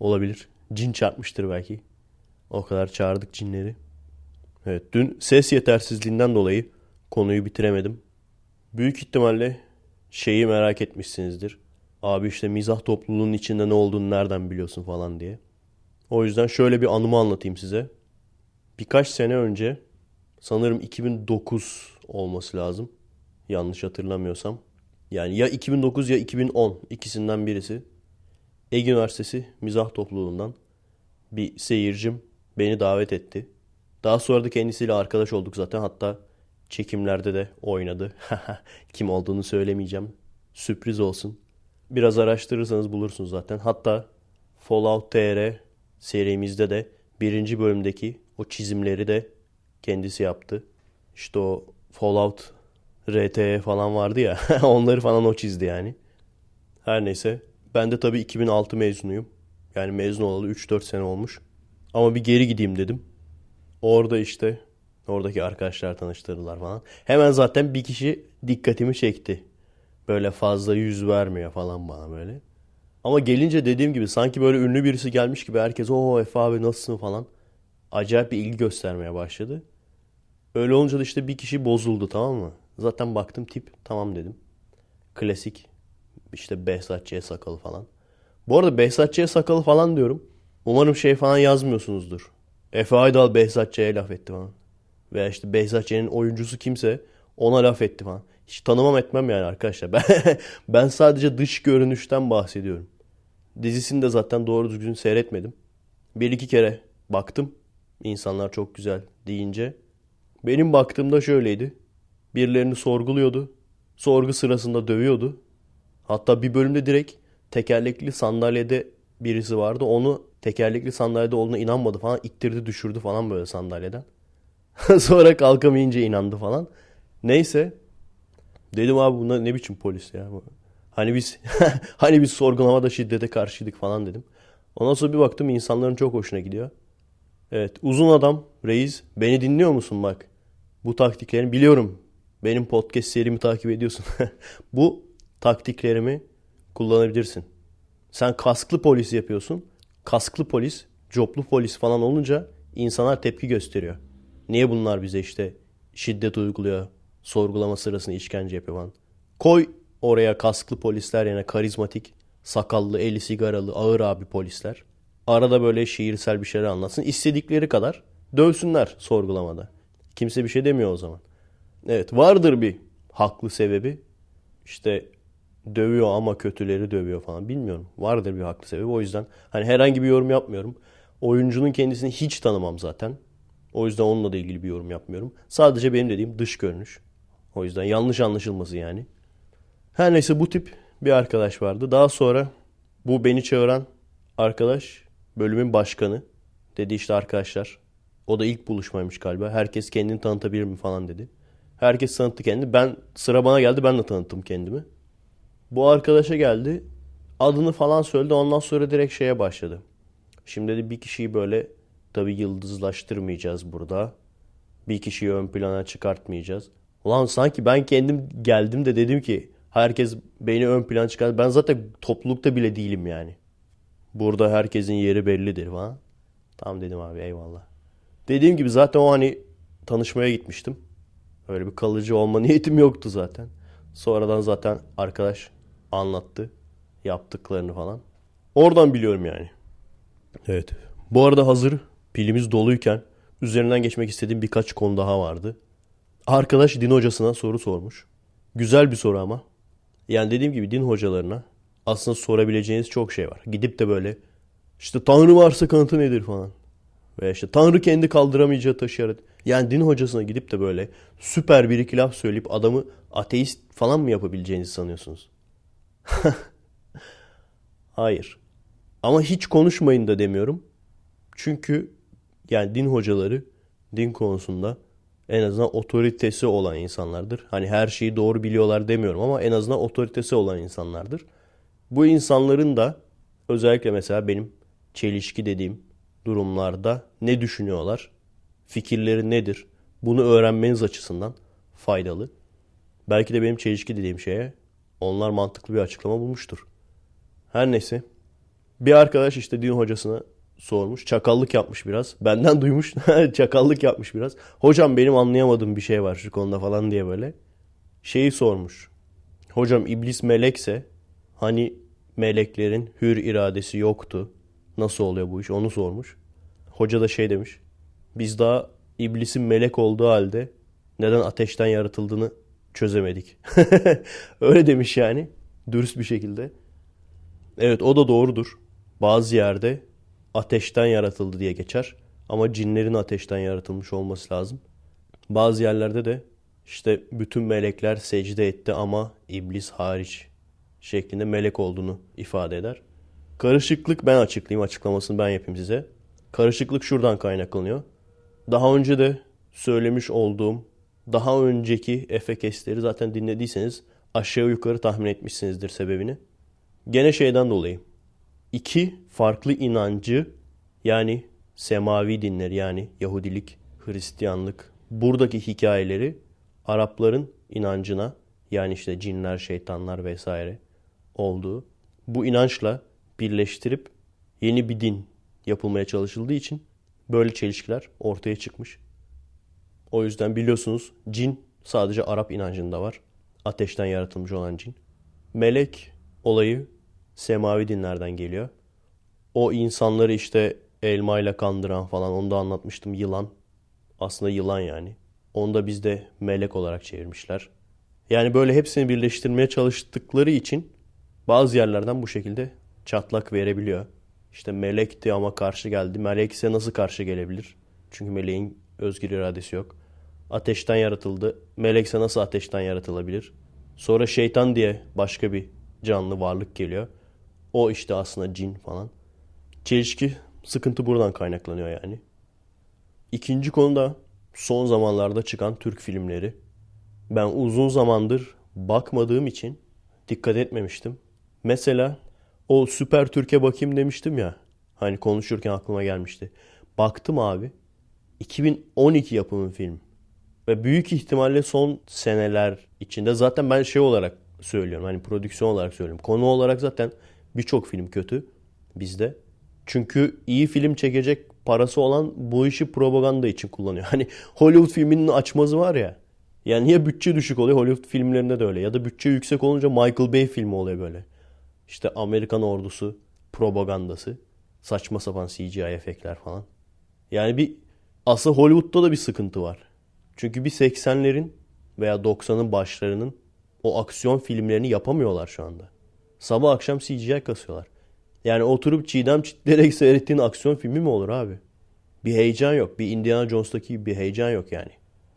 Olabilir. Cin çarpmıştır belki. O kadar çağırdık cinleri. Evet dün ses yetersizliğinden dolayı konuyu bitiremedim. Büyük ihtimalle şeyi merak etmişsinizdir. Abi işte mizah topluluğunun içinde ne olduğunu nereden biliyorsun falan diye. O yüzden şöyle bir anımı anlatayım size. Birkaç sene önce sanırım 2009 olması lazım. Yanlış hatırlamıyorsam. Yani ya 2009 ya 2010 ikisinden birisi. Ege Üniversitesi mizah topluluğundan bir seyircim beni davet etti. Daha sonra da kendisiyle arkadaş olduk zaten. Hatta çekimlerde de oynadı. Kim olduğunu söylemeyeceğim. Sürpriz olsun. Biraz araştırırsanız bulursunuz zaten. Hatta Fallout TR serimizde de birinci bölümdeki o çizimleri de kendisi yaptı. İşte o Fallout RTE falan vardı ya. onları falan o çizdi yani. Her neyse. Ben de tabii 2006 mezunuyum. Yani mezun olalı 3-4 sene olmuş. Ama bir geri gideyim dedim. Orada işte oradaki arkadaşlar tanıştırdılar falan. Hemen zaten bir kişi dikkatimi çekti. Böyle fazla yüz vermiyor falan bana böyle. Ama gelince dediğim gibi sanki böyle ünlü birisi gelmiş gibi herkes o Efe abi nasılsın falan. Acayip bir ilgi göstermeye başladı. Öyle olunca da işte bir kişi bozuldu tamam mı? Zaten baktım tip tamam dedim. Klasik işte Behzatçı'ya sakalı falan. Bu arada Behzatçı'ya sakalı falan diyorum. Umarım şey falan yazmıyorsunuzdur. Efe Aydal Behzatçı'ya laf etti falan. Veya işte Behzatçı'nın oyuncusu kimse ona laf etti falan. Hiç tanımam etmem yani arkadaşlar. Ben, ben sadece dış görünüşten bahsediyorum. Dizisini de zaten doğru düzgün seyretmedim. Bir iki kere baktım. İnsanlar çok güzel deyince. Benim baktığımda şöyleydi. Birilerini sorguluyordu. Sorgu sırasında dövüyordu. Hatta bir bölümde direkt tekerlekli sandalyede birisi vardı. Onu tekerlekli sandalyede olduğuna inanmadı falan. ittirdi düşürdü falan böyle sandalyeden. Sonra kalkamayınca inandı falan. Neyse. Dedim abi bunlar ne biçim polis ya. Hani biz hani biz sorgulamada şiddete karşıydık falan dedim. Ondan sonra bir baktım insanların çok hoşuna gidiyor. Evet uzun adam reis beni dinliyor musun bak. Bu taktiklerini biliyorum. Benim podcast serimi takip ediyorsun. Bu taktiklerimi kullanabilirsin. Sen kasklı polis yapıyorsun. Kasklı polis, coplu polis falan olunca insanlar tepki gösteriyor. Niye bunlar bize işte şiddet uyguluyor, sorgulama sırasında işkence yapıyor falan. Koy oraya kasklı polisler yerine karizmatik, sakallı, eli sigaralı, ağır abi polisler. Arada böyle şiirsel bir şeyler anlatsın. İstedikleri kadar dövsünler sorgulamada. Kimse bir şey demiyor o zaman. Evet vardır bir haklı sebebi. İşte dövüyor ama kötüleri dövüyor falan. Bilmiyorum. Vardır bir haklı sebebi. O yüzden hani herhangi bir yorum yapmıyorum. Oyuncunun kendisini hiç tanımam zaten. O yüzden onunla da ilgili bir yorum yapmıyorum. Sadece benim dediğim dış görünüş. O yüzden yanlış anlaşılması yani. Her neyse bu tip bir arkadaş vardı. Daha sonra bu beni çağıran arkadaş bölümün başkanı. Dedi işte arkadaşlar. O da ilk buluşmaymış galiba. Herkes kendini tanıtabilir mi falan dedi. Herkes tanıttı kendini. Ben sıra bana geldi ben de tanıttım kendimi. Bu arkadaşa geldi. Adını falan söyledi. Ondan sonra direkt şeye başladı. Şimdi dedi bir kişiyi böyle tabi yıldızlaştırmayacağız burada. Bir kişiyi ön plana çıkartmayacağız. Ulan sanki ben kendim geldim de dedim ki herkes beni ön plana çıkart. Ben zaten toplulukta bile değilim yani. Burada herkesin yeri bellidir falan. Tamam dedim abi eyvallah. Dediğim gibi zaten o hani tanışmaya gitmiştim. Öyle bir kalıcı olma niyetim yoktu zaten. Sonradan zaten arkadaş anlattı yaptıklarını falan. Oradan biliyorum yani. Evet. Bu arada hazır pilimiz doluyken üzerinden geçmek istediğim birkaç konu daha vardı. Arkadaş din hocasına soru sormuş. Güzel bir soru ama. Yani dediğim gibi din hocalarına aslında sorabileceğiniz çok şey var. Gidip de böyle işte Tanrı varsa kanıtı nedir falan. Veya işte Tanrı kendi kaldıramayacağı taşı Yani din hocasına gidip de böyle süper bir iki laf söyleyip adamı ateist falan mı yapabileceğinizi sanıyorsunuz? Hayır. Ama hiç konuşmayın da demiyorum. Çünkü yani din hocaları din konusunda en azından otoritesi olan insanlardır. Hani her şeyi doğru biliyorlar demiyorum ama en azından otoritesi olan insanlardır. Bu insanların da özellikle mesela benim çelişki dediğim durumlarda ne düşünüyorlar? Fikirleri nedir? Bunu öğrenmeniz açısından faydalı. Belki de benim çelişki dediğim şeye onlar mantıklı bir açıklama bulmuştur. Her neyse. Bir arkadaş işte din hocasına sormuş. Çakallık yapmış biraz. Benden duymuş. Çakallık yapmış biraz. Hocam benim anlayamadığım bir şey var şu konuda falan diye böyle. Şeyi sormuş. Hocam iblis melekse hani meleklerin hür iradesi yoktu. Nasıl oluyor bu iş? Onu sormuş. Hoca da şey demiş. Biz daha iblisin melek olduğu halde neden ateşten yaratıldığını çözemedik. Öyle demiş yani. Dürüst bir şekilde. Evet o da doğrudur. Bazı yerde ateşten yaratıldı diye geçer. Ama cinlerin ateşten yaratılmış olması lazım. Bazı yerlerde de işte bütün melekler secde etti ama iblis hariç şeklinde melek olduğunu ifade eder. Karışıklık ben açıklayayım açıklamasını ben yapayım size. Karışıklık şuradan kaynaklanıyor. Daha önce de söylemiş olduğum daha önceki efekesleri zaten dinlediyseniz aşağı yukarı tahmin etmişsinizdir sebebini. Gene şeyden dolayı. İki farklı inancı yani semavi dinler yani Yahudilik, Hristiyanlık buradaki hikayeleri Arapların inancına yani işte cinler, şeytanlar vesaire olduğu bu inançla birleştirip yeni bir din yapılmaya çalışıldığı için böyle çelişkiler ortaya çıkmış. O yüzden biliyorsunuz cin sadece Arap inancında var. Ateşten yaratılmış olan cin. Melek olayı semavi dinlerden geliyor. O insanları işte elmayla kandıran falan onu da anlatmıştım. Yılan. Aslında yılan yani. Onu da bizde melek olarak çevirmişler. Yani böyle hepsini birleştirmeye çalıştıkları için bazı yerlerden bu şekilde çatlak verebiliyor. İşte melekti ama karşı geldi. Melek ise nasıl karşı gelebilir? Çünkü meleğin özgür iradesi yok. Ateşten yaratıldı. Melekse nasıl ateşten yaratılabilir? Sonra şeytan diye başka bir canlı varlık geliyor. O işte aslında cin falan. Çelişki, sıkıntı buradan kaynaklanıyor yani. İkinci konu da son zamanlarda çıkan Türk filmleri. Ben uzun zamandır bakmadığım için dikkat etmemiştim. Mesela o Süper Türkiye bakayım demiştim ya. Hani konuşurken aklıma gelmişti. Baktım abi. 2012 yapımı film. Ve büyük ihtimalle son seneler içinde zaten ben şey olarak söylüyorum. Hani prodüksiyon olarak söylüyorum. Konu olarak zaten birçok film kötü bizde. Çünkü iyi film çekecek parası olan bu işi propaganda için kullanıyor. Hani Hollywood filminin açmazı var ya. Yani niye bütçe düşük oluyor? Hollywood filmlerinde de öyle. Ya da bütçe yüksek olunca Michael Bay filmi oluyor böyle. İşte Amerikan ordusu propagandası. Saçma sapan CGI efektler falan. Yani bir asıl Hollywood'da da bir sıkıntı var. Çünkü bir 80'lerin veya 90'ın başlarının o aksiyon filmlerini yapamıyorlar şu anda. Sabah akşam CGI kasıyorlar. Yani oturup çiğdem çitleyerek seyrettiğin aksiyon filmi mi olur abi? Bir heyecan yok. Bir Indiana Jones'taki bir heyecan yok yani.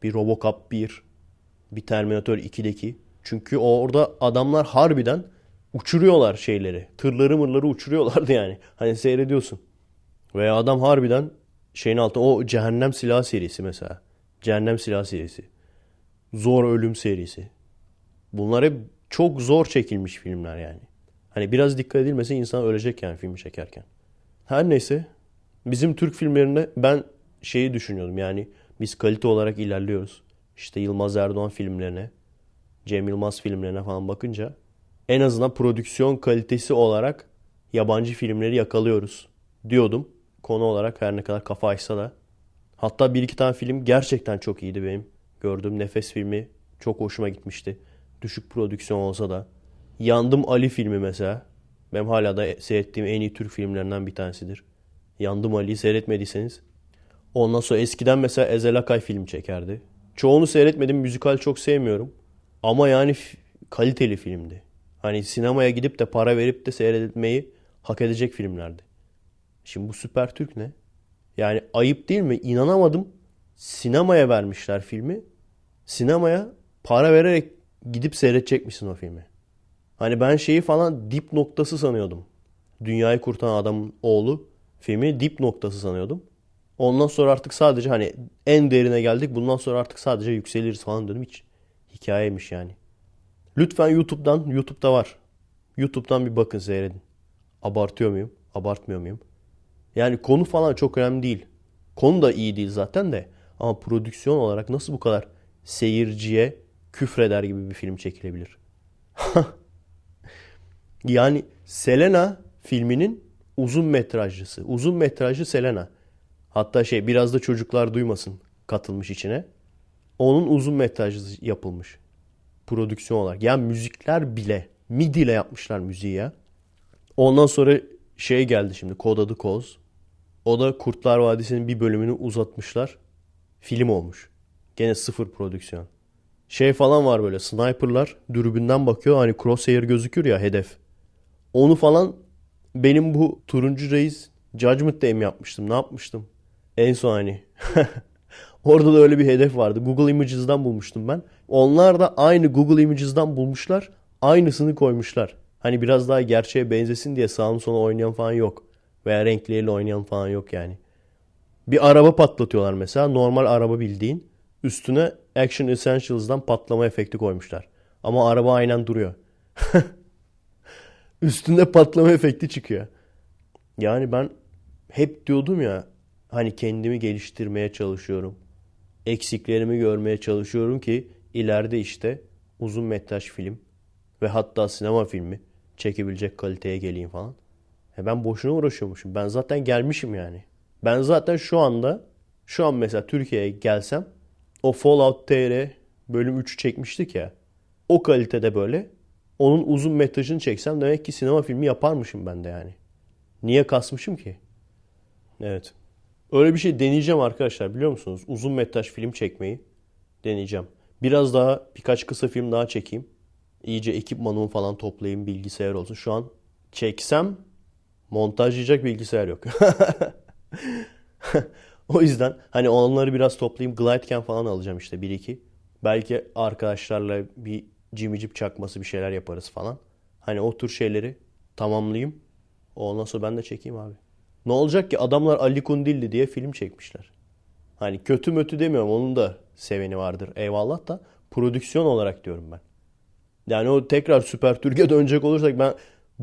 Bir Robocop 1, bir Terminator 2'deki. Çünkü orada adamlar harbiden uçuruyorlar şeyleri. Tırları mırları uçuruyorlardı yani. Hani seyrediyorsun. Veya adam harbiden şeyin altında o Cehennem Silah serisi mesela. Cehennem Silah serisi. Zor Ölüm serisi. Bunlar hep çok zor çekilmiş filmler yani. Hani biraz dikkat edilmese insan ölecek yani filmi çekerken. Her neyse bizim Türk filmlerinde ben şeyi düşünüyordum yani biz kalite olarak ilerliyoruz. İşte Yılmaz Erdoğan filmlerine, Cem Yılmaz filmlerine falan bakınca en azından prodüksiyon kalitesi olarak yabancı filmleri yakalıyoruz diyordum. Konu olarak her ne kadar kafa açsa da. Hatta bir iki tane film gerçekten çok iyiydi benim. Gördüğüm Nefes filmi çok hoşuma gitmişti. Düşük prodüksiyon olsa da. Yandım Ali filmi mesela. Benim hala da seyrettiğim en iyi Türk filmlerinden bir tanesidir. Yandım Ali'yi seyretmediyseniz. Ondan sonra eskiden mesela Ezel Akay film çekerdi. Çoğunu seyretmedim. Müzikal çok sevmiyorum. Ama yani kaliteli filmdi. Hani sinemaya gidip de para verip de seyretmeyi hak edecek filmlerdi. Şimdi bu Süper Türk ne? Yani ayıp değil mi? İnanamadım. Sinemaya vermişler filmi. Sinemaya para vererek gidip seyredecekmişsin o filmi. Hani ben şeyi falan dip noktası sanıyordum. Dünyayı kurtaran adamın oğlu filmi dip noktası sanıyordum. Ondan sonra artık sadece hani en derine geldik. Bundan sonra artık sadece yükseliriz falan dedim. Hiç hikayeymiş yani. Lütfen YouTube'dan, YouTube'da var. YouTube'dan bir bakın seyredin. Abartıyor muyum? Abartmıyor muyum? Yani konu falan çok önemli değil. Konu da iyi değil zaten de. Ama prodüksiyon olarak nasıl bu kadar seyirciye küfreder gibi bir film çekilebilir? yani Selena filminin uzun metrajlısı. Uzun metrajlı Selena. Hatta şey biraz da çocuklar duymasın katılmış içine. Onun uzun metrajlı yapılmış. Prodüksiyon olarak. Yani müzikler bile MIDI ile yapmışlar müziği ya. Ondan sonra şey geldi şimdi Kod adı Koz. O da Kurtlar Vadisi'nin bir bölümünü uzatmışlar. Film olmuş. Gene sıfır prodüksiyon. Şey falan var böyle sniperlar dürbünden bakıyor hani crosshair gözükür ya hedef. Onu falan benim bu turuncu reis Judgment Day mi yapmıştım ne yapmıştım? En son hani. Orada da öyle bir hedef vardı. Google Images'dan bulmuştum ben. Onlar da aynı Google Images'dan bulmuşlar. Aynısını koymuşlar. Hani biraz daha gerçeğe benzesin diye sağını sola oynayan falan yok. Veya renkleriyle oynayan falan yok yani. Bir araba patlatıyorlar mesela. Normal araba bildiğin. Üstüne Action Essentials'dan patlama efekti koymuşlar. Ama araba aynen duruyor. Üstünde patlama efekti çıkıyor. Yani ben hep diyordum ya hani kendimi geliştirmeye çalışıyorum. Eksiklerimi görmeye çalışıyorum ki ileride işte uzun metraj film ve hatta sinema filmi çekebilecek kaliteye geleyim falan. E ben boşuna uğraşıyormuşum. Ben zaten gelmişim yani. Ben zaten şu anda şu an mesela Türkiye'ye gelsem o Fallout TR bölüm 3'ü çekmiştik ya. O kalitede böyle onun uzun metrajını çeksem demek ki sinema filmi yaparmışım ben de yani. Niye kasmışım ki? Evet. Öyle bir şey deneyeceğim arkadaşlar biliyor musunuz? Uzun metraj film çekmeyi deneyeceğim. Biraz daha birkaç kısa film daha çekeyim. İyice ekipmanımı falan toplayayım bilgisayar olsun. Şu an çeksem montajlayacak bilgisayar yok. o yüzden hani onları biraz toplayayım. Glidecam falan alacağım işte 1-2. Belki arkadaşlarla bir cimicip çakması bir şeyler yaparız falan. Hani o tür şeyleri tamamlayayım. Ondan sonra ben de çekeyim abi. Ne olacak ki adamlar Ali Kundilli diye film çekmişler. Hani kötü mötü demiyorum onun da seveni vardır eyvallah da prodüksiyon olarak diyorum ben. Yani o tekrar Süper Türkiye dönecek olursak ben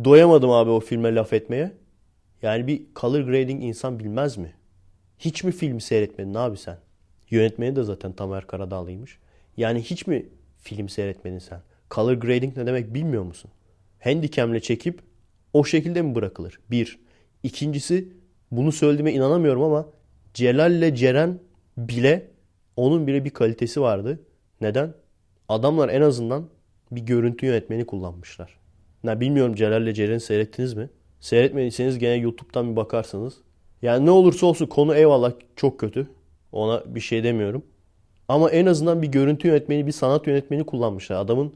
doyamadım abi o filme laf etmeye. Yani bir color grading insan bilmez mi? Hiç mi film seyretmedin abi sen? Yönetmeni de zaten Tamer Karadağlı'ymış. Yani hiç mi film seyretmedin sen? Color grading ne demek bilmiyor musun? Handicam'le çekip o şekilde mi bırakılır? Bir. İkincisi bunu söylediğime inanamıyorum ama Celal'le Ceren bile onun bile bir kalitesi vardı. Neden? Adamlar en azından bir görüntü yönetmeni kullanmışlar. Ne bilmiyorum Celal'le Ceren'i seyrettiniz mi? Seyretmediyseniz gene YouTube'dan bir bakarsınız. Yani ne olursa olsun konu eyvallah çok kötü. Ona bir şey demiyorum. Ama en azından bir görüntü yönetmeni, bir sanat yönetmeni kullanmışlar. Adamın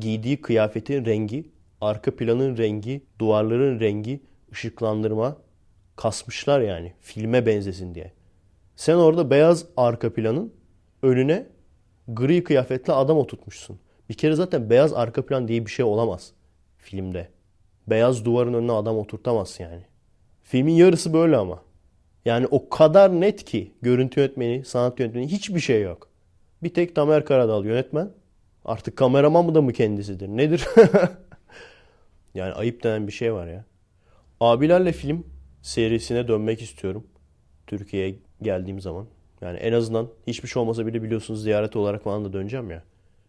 giydiği kıyafetin rengi, arka planın rengi, duvarların rengi, ışıklandırma kasmışlar yani. Filme benzesin diye. Sen orada beyaz arka planın önüne gri kıyafetli adam oturtmuşsun. Bir kere zaten beyaz arka plan diye bir şey olamaz filmde. Beyaz duvarın önüne adam oturtamazsın yani. Filmin yarısı böyle ama. Yani o kadar net ki görüntü yönetmeni, sanat yönetmeni hiçbir şey yok. Bir tek Tamer Karadal yönetmen. Artık kameraman mı da mı kendisidir? Nedir? yani ayıp denen bir şey var ya. Abilerle film serisine dönmek istiyorum. Türkiye'ye geldiğim zaman. Yani en azından hiçbir şey olmasa bile biliyorsunuz ziyaret olarak falan da döneceğim ya.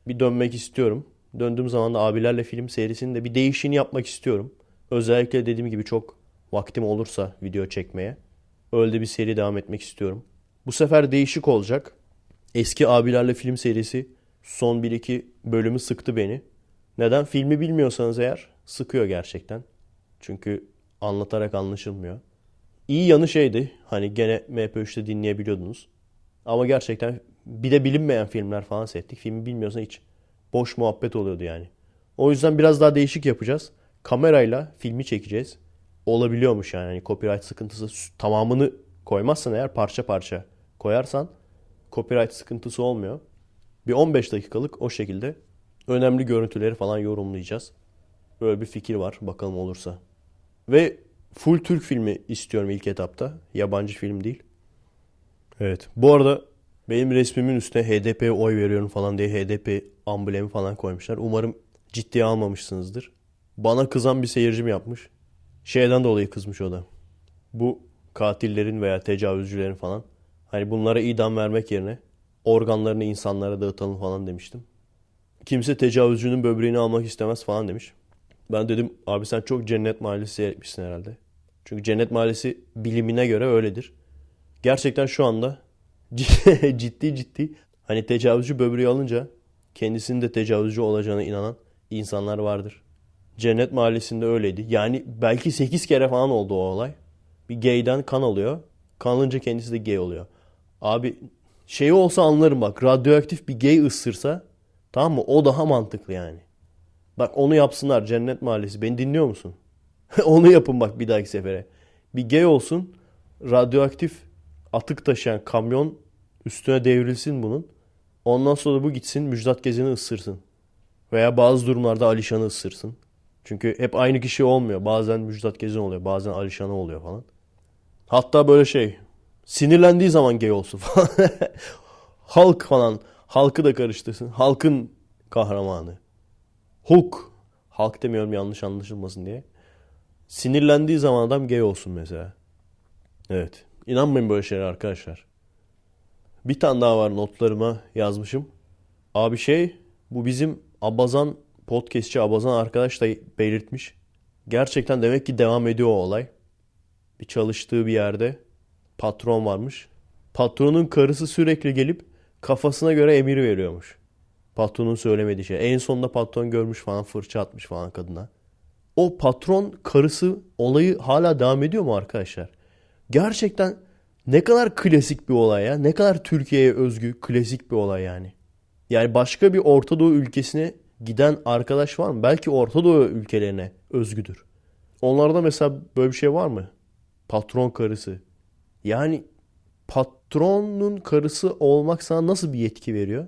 Bir dönmek istiyorum. Döndüğüm zaman da abilerle film serisinin de bir değişini yapmak istiyorum. Özellikle dediğim gibi çok vaktim olursa video çekmeye. Öyle bir seri devam etmek istiyorum. Bu sefer değişik olacak. Eski abilerle film serisi son 1-2 bölümü sıktı beni. Neden? Filmi bilmiyorsanız eğer sıkıyor gerçekten. Çünkü anlatarak anlaşılmıyor. İyi yanı şeydi. Hani gene MP3'te dinleyebiliyordunuz. Ama gerçekten bir de bilinmeyen filmler falan seyrettik. Filmi bilmiyorsan hiç boş muhabbet oluyordu yani. O yüzden biraz daha değişik yapacağız. Kamerayla filmi çekeceğiz. Olabiliyormuş yani. yani copyright sıkıntısı tamamını koymazsan eğer parça parça koyarsan copyright sıkıntısı olmuyor. Bir 15 dakikalık o şekilde önemli görüntüleri falan yorumlayacağız. Böyle bir fikir var. Bakalım olursa. Ve full Türk filmi istiyorum ilk etapta. Yabancı film değil. Evet. Bu arada benim resmimin üstüne HDP'ye oy veriyorum falan diye HDP amblemi falan koymuşlar. Umarım ciddiye almamışsınızdır. Bana kızan bir seyircim yapmış. Şeyden dolayı kızmış o da. Bu katillerin veya tecavüzcülerin falan. Hani bunlara idam vermek yerine organlarını insanlara dağıtalım falan demiştim. Kimse tecavüzcünün böbreğini almak istemez falan demiş. Ben dedim abi sen çok Cennet Mahallesi seyretmişsin herhalde. Çünkü Cennet Mahallesi bilimine göre öyledir. Gerçekten şu anda ciddi ciddi hani tecavüzcü böbreği alınca kendisinin de tecavüzcü olacağına inanan insanlar vardır. Cennet Mahallesi'nde öyleydi. Yani belki 8 kere falan oldu o olay. Bir gayden kan alıyor. Kan kendisi de gay oluyor. Abi şey olsa anlarım bak. Radyoaktif bir gay ısırsa tamam mı? O daha mantıklı yani. Bak onu yapsınlar Cennet Mahallesi. Beni dinliyor musun? onu yapın bak bir dahaki sefere. Bir gay olsun. Radyoaktif atık taşıyan kamyon üstüne devrilsin bunun. Ondan sonra bu gitsin Müjdat Gezen'i ısırsın. Veya bazı durumlarda Alişan'ı ısırsın. Çünkü hep aynı kişi olmuyor. Bazen Müjdat Gezen oluyor. Bazen Alişan'ı oluyor falan. Hatta böyle şey sinirlendiği zaman gay olsun falan. Halk falan. Halkı da karıştırsın. Halkın kahramanı. Hulk. Halk demiyorum yanlış anlaşılmasın diye. Sinirlendiği zaman adam gay olsun mesela. Evet. İnanmayın böyle şeyler arkadaşlar. Bir tane daha var notlarıma yazmışım. Abi şey bu bizim Abazan podcastçi Abazan arkadaş da belirtmiş. Gerçekten demek ki devam ediyor o olay. Bir çalıştığı bir yerde patron varmış. Patronun karısı sürekli gelip kafasına göre emir veriyormuş. Patronun söylemediği şey. En sonunda patron görmüş falan fırça atmış falan kadına. O patron karısı olayı hala devam ediyor mu arkadaşlar? Gerçekten ne kadar klasik bir olay ya. Ne kadar Türkiye'ye özgü klasik bir olay yani. Yani başka bir Orta Doğu ülkesine giden arkadaş var mı? Belki Orta Doğu ülkelerine özgüdür. Onlarda mesela böyle bir şey var mı? Patron karısı. Yani patronun karısı olmak sana nasıl bir yetki veriyor?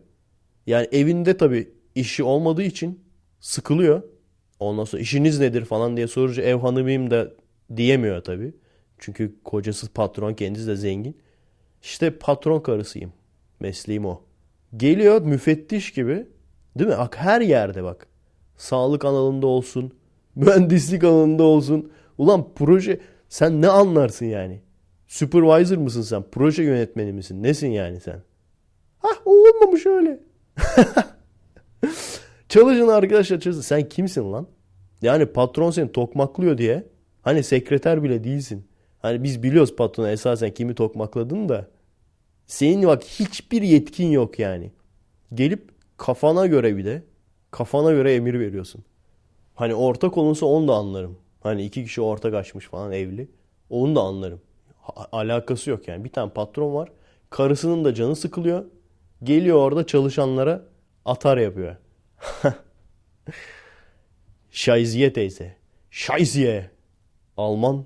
Yani evinde tabii işi olmadığı için sıkılıyor. Ondan sonra işiniz nedir falan diye sorunca ev hanımıyım da diyemiyor tabii. Çünkü kocası patron kendisi de zengin. İşte patron karısıyım. Mesleğim o. Geliyor müfettiş gibi. Değil mi? Bak her yerde bak. Sağlık alanında olsun. Mühendislik alanında olsun. Ulan proje sen ne anlarsın yani? Supervisor mısın sen? Proje yönetmeni misin? Nesin yani sen? Hah olmamış öyle. Çalışın arkadaşlar çalışın. Sen kimsin lan? Yani patron seni tokmaklıyor diye. Hani sekreter bile değilsin. Hani biz biliyoruz patrona esasen kimi tokmakladın da. Senin bak hiçbir yetkin yok yani. Gelip kafana göre bir de kafana göre emir veriyorsun. Hani ortak olunsa onu da anlarım. Hani iki kişi ortak açmış falan evli. Onu da anlarım. Ha, alakası yok yani. Bir tane patron var. Karısının da canı sıkılıyor. Geliyor orada çalışanlara atar yapıyor. Şayziye teyze. Şayziye. Alman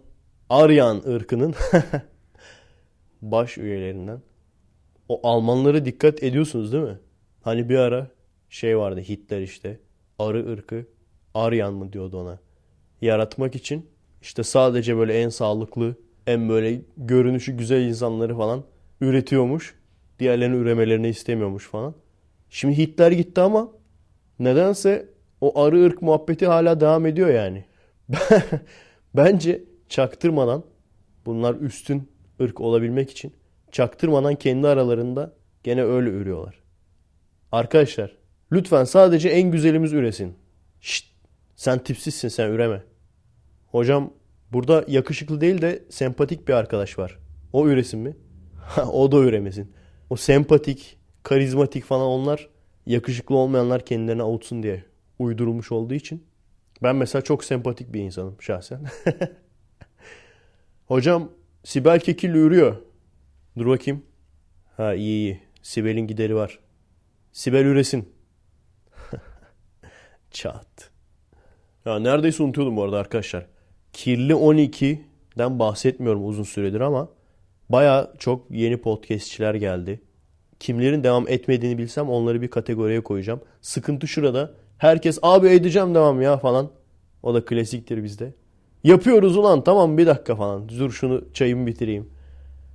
Aryan ırkının baş üyelerinden. O Almanları dikkat ediyorsunuz değil mi? Hani bir ara şey vardı Hitler işte. Arı ırkı. Aryan mı diyordu ona. Yaratmak için işte sadece böyle en sağlıklı, en böyle görünüşü güzel insanları falan üretiyormuş. Diğerlerinin üremelerini istemiyormuş falan. Şimdi Hitler gitti ama nedense o arı ırk muhabbeti hala devam ediyor yani. Bence çaktırmadan bunlar üstün ırk olabilmek için çaktırmadan kendi aralarında gene öyle ürüyorlar. Arkadaşlar lütfen sadece en güzelimiz üresin. Şşt sen tipsizsin sen üreme. Hocam burada yakışıklı değil de sempatik bir arkadaş var. O üresin mi? o da üremesin. O sempatik, karizmatik falan onlar yakışıklı olmayanlar kendilerini avutsun diye uydurulmuş olduğu için. Ben mesela çok sempatik bir insanım şahsen. Hocam Sibel Kekilli ürüyor. Dur bakayım. Ha iyi iyi. Sibel'in gideri var. Sibel üresin. Çat. Ya neredeyse unutuyordum bu arada arkadaşlar. Kirli 12'den bahsetmiyorum uzun süredir ama baya çok yeni podcastçiler geldi. Kimlerin devam etmediğini bilsem onları bir kategoriye koyacağım. Sıkıntı şurada. Herkes abi edeceğim devam ya falan. O da klasiktir bizde. Yapıyoruz ulan tamam bir dakika falan. Dur şunu çayımı bitireyim.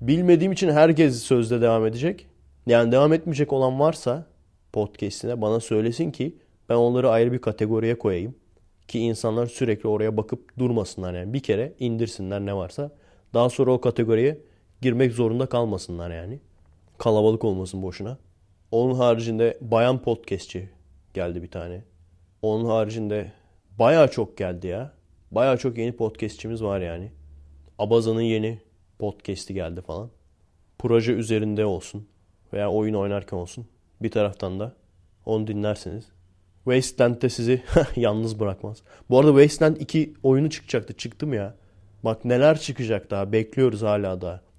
Bilmediğim için herkes sözde devam edecek. Yani devam etmeyecek olan varsa podcast'ine bana söylesin ki ben onları ayrı bir kategoriye koyayım. Ki insanlar sürekli oraya bakıp durmasınlar yani. Bir kere indirsinler ne varsa. Daha sonra o kategoriye girmek zorunda kalmasınlar yani. Kalabalık olmasın boşuna. Onun haricinde bayan podcastçi geldi bir tane. Onun haricinde baya çok geldi ya. Baya çok yeni podcastçimiz var yani. Abaza'nın yeni podcast'i geldi falan. Proje üzerinde olsun veya oyun oynarken olsun. Bir taraftan da onu dinlersiniz. Wasteland'de sizi yalnız bırakmaz. Bu arada Wasteland 2 oyunu çıkacaktı. Çıktı mı ya? Bak neler çıkacak daha. Bekliyoruz hala daha.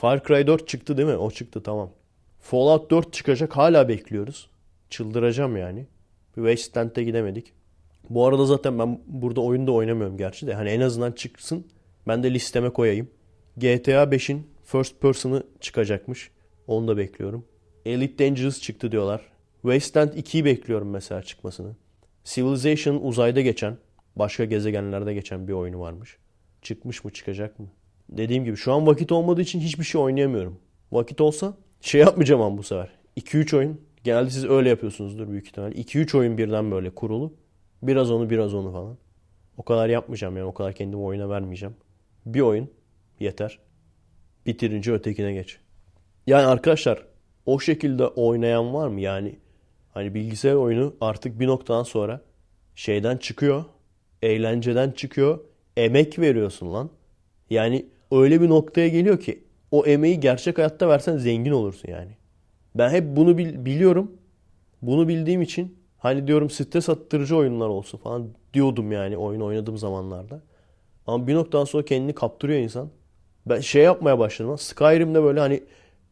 Far Cry 4 çıktı değil mi? O çıktı tamam. Fallout 4 çıkacak. Hala bekliyoruz. Çıldıracağım yani. Bir Wasteland'e gidemedik. Bu arada zaten ben burada oyunda oynamıyorum gerçi de. Hani en azından çıksın. Ben de listeme koyayım. GTA 5'in first person'ı çıkacakmış. Onu da bekliyorum. Elite Dangerous çıktı diyorlar. Wasteland 2'yi bekliyorum mesela çıkmasını. Civilization uzayda geçen, başka gezegenlerde geçen bir oyunu varmış. Çıkmış mı çıkacak mı? Dediğim gibi şu an vakit olmadığı için hiçbir şey oynayamıyorum. Vakit olsa şey yapmayacağım ama bu sefer. 2-3 oyun. Genelde siz öyle yapıyorsunuzdur büyük ihtimalle. 2-3 oyun birden böyle kurulu. Biraz onu biraz onu falan. O kadar yapmayacağım yani. O kadar kendimi oyuna vermeyeceğim. Bir oyun yeter. Bitirince ötekine geç. Yani arkadaşlar o şekilde oynayan var mı? Yani hani bilgisayar oyunu artık bir noktadan sonra şeyden çıkıyor. Eğlenceden çıkıyor. Emek veriyorsun lan. Yani öyle bir noktaya geliyor ki o emeği gerçek hayatta versen zengin olursun yani. Ben hep bunu bil- biliyorum. Bunu bildiğim için hani diyorum stres attırıcı oyunlar olsun falan diyordum yani oyun oynadığım zamanlarda. Ama bir noktadan sonra kendini kaptırıyor insan. Ben şey yapmaya başladım. Skyrim'de böyle hani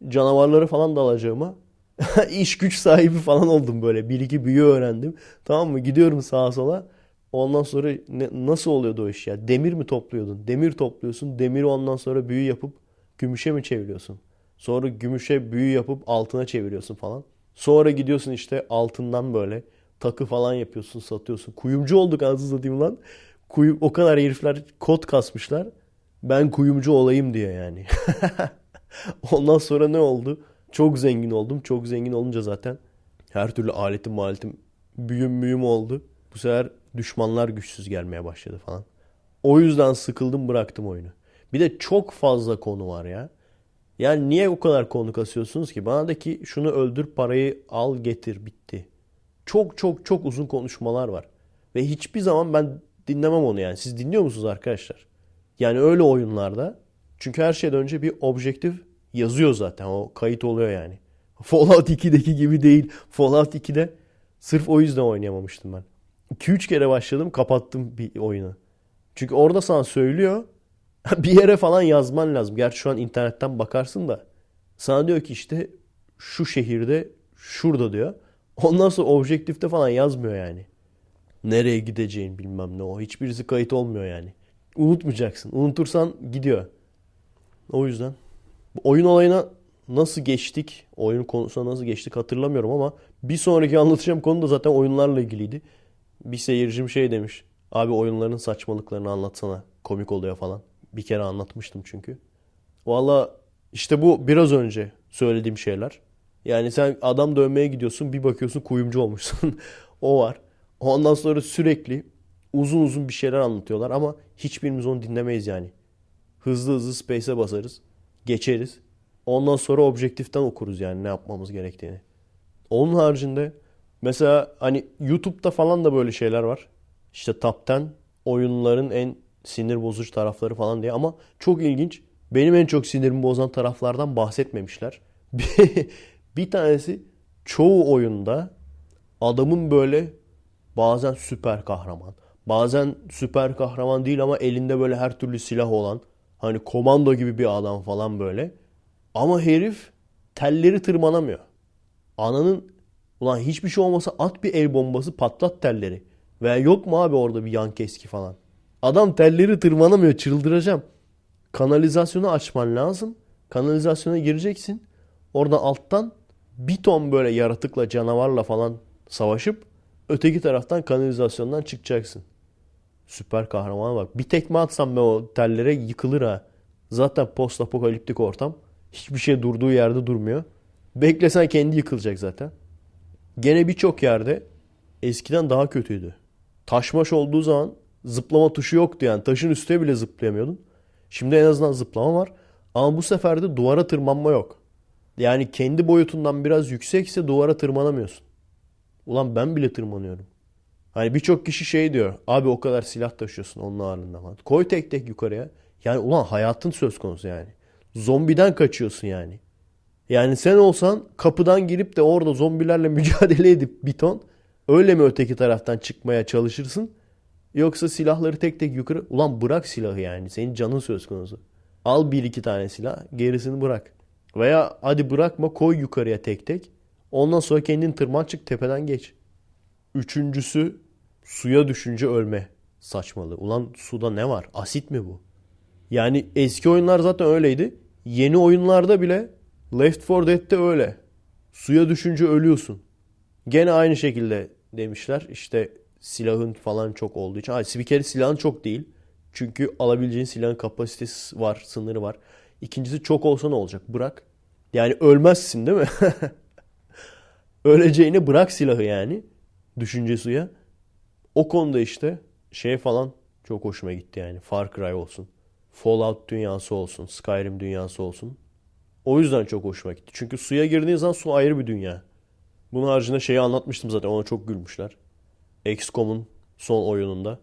canavarları falan da alacağıma iş güç sahibi falan oldum böyle. Bir iki büyü öğrendim. Tamam mı? Gidiyorum sağa sola. Ondan sonra ne, nasıl oluyordu o iş ya? Demir mi topluyordun? Demir topluyorsun. Demiri ondan sonra büyü yapıp gümüşe mi çeviriyorsun? Sonra gümüşe büyü yapıp altına çeviriyorsun falan. Sonra gidiyorsun işte altından böyle takı falan yapıyorsun, satıyorsun. Kuyumcu olduk anasını satayım lan. Kuyu, o kadar herifler kod kasmışlar. Ben kuyumcu olayım diye yani. Ondan sonra ne oldu? Çok zengin oldum. Çok zengin olunca zaten her türlü aletim maletim büyüm büyüm oldu. Bu sefer düşmanlar güçsüz gelmeye başladı falan. O yüzden sıkıldım bıraktım oyunu. Bir de çok fazla konu var ya. Yani niye o kadar konu kasıyorsunuz ki? Bana da ki şunu öldür parayı al getir bitti. Çok çok çok uzun konuşmalar var. Ve hiçbir zaman ben dinlemem onu yani. Siz dinliyor musunuz arkadaşlar? Yani öyle oyunlarda. Çünkü her şeyden önce bir objektif yazıyor zaten. O kayıt oluyor yani. Fallout 2'deki gibi değil. Fallout 2'de sırf o yüzden oynayamamıştım ben. 2-3 kere başladım kapattım bir oyunu. Çünkü orada sana söylüyor. bir yere falan yazman lazım. Gerçi şu an internetten bakarsın da. Sana diyor ki işte şu şehirde şurada diyor. Ondan sonra objektifte falan yazmıyor yani. Nereye gideceğin bilmem ne o. Hiçbirisi kayıt olmuyor yani. Unutmayacaksın. Unutursan gidiyor. O yüzden oyun olayına nasıl geçtik, oyun konusuna nasıl geçtik hatırlamıyorum ama bir sonraki anlatacağım konu da zaten oyunlarla ilgiliydi. Bir seyircim şey demiş. Abi oyunların saçmalıklarını anlatsana. Komik oluyor falan. Bir kere anlatmıştım çünkü. Valla işte bu biraz önce söylediğim şeyler. Yani sen adam dövmeye gidiyorsun bir bakıyorsun kuyumcu olmuşsun. o var. Ondan sonra sürekli uzun uzun bir şeyler anlatıyorlar ama hiçbirimiz onu dinlemeyiz yani. Hızlı hızlı space'e basarız. Geçeriz. Ondan sonra objektiften okuruz yani ne yapmamız gerektiğini. Onun haricinde mesela hani YouTube'da falan da böyle şeyler var. İşte top 10 oyunların en sinir bozucu tarafları falan diye ama çok ilginç. Benim en çok sinirimi bozan taraflardan bahsetmemişler. bir tanesi çoğu oyunda adamın böyle bazen süper kahraman, bazen süper kahraman değil ama elinde böyle her türlü silah olan hani komando gibi bir adam falan böyle. Ama herif telleri tırmanamıyor. Ananın ulan hiçbir şey olmasa at bir el bombası patlat telleri. Veya yok mu abi orada bir yan keski falan. Adam telleri tırmanamıyor çıldıracağım. Kanalizasyonu açman lazım. Kanalizasyona gireceksin. Orada alttan bir ton böyle yaratıkla canavarla falan savaşıp öteki taraftan kanalizasyondan çıkacaksın. Süper kahraman bak. Bir tekme atsam ben o tellere yıkılır ha. Zaten post apokaliptik ortam. Hiçbir şey durduğu yerde durmuyor. Beklesen kendi yıkılacak zaten. Gene birçok yerde eskiden daha kötüydü. Taşmaş olduğu zaman zıplama tuşu yoktu yani. Taşın üstüne bile zıplayamıyordun. Şimdi en azından zıplama var. Ama bu sefer de duvara tırmanma yok. Yani kendi boyutundan biraz yüksekse duvara tırmanamıyorsun. Ulan ben bile tırmanıyorum. Hani birçok kişi şey diyor. Abi o kadar silah taşıyorsun onun ağırlığında falan. Koy tek tek yukarıya. Yani ulan hayatın söz konusu yani. Zombiden kaçıyorsun yani. Yani sen olsan kapıdan girip de orada zombilerle mücadele edip bir ton öyle mi öteki taraftan çıkmaya çalışırsın? Yoksa silahları tek tek yukarı... Ulan bırak silahı yani. Senin canın söz konusu. Al bir iki tane silah gerisini bırak. Veya hadi bırakma koy yukarıya tek tek. Ondan sonra kendin tırman çık tepeden geç. Üçüncüsü suya düşünce ölme saçmalığı. Ulan suda ne var? Asit mi bu? Yani eski oyunlar zaten öyleydi. Yeni oyunlarda bile Left 4 Dead'de öyle. Suya düşünce ölüyorsun. Gene aynı şekilde demişler. İşte silahın falan çok olduğu için. Hayır bir kere silahın çok değil. Çünkü alabileceğin silahın kapasitesi var, sınırı var. İkincisi çok olsa ne olacak? Bırak. Yani ölmezsin değil mi? Öleceğini bırak silahı yani. Düşünce suya. O konuda işte şey falan çok hoşuma gitti yani. Far Cry olsun. Fallout dünyası olsun. Skyrim dünyası olsun. O yüzden çok hoşuma gitti. Çünkü suya girdiğin zaman su ayrı bir dünya. Bunun haricinde şeyi anlatmıştım zaten. Ona çok gülmüşler. XCOM'un son oyununda.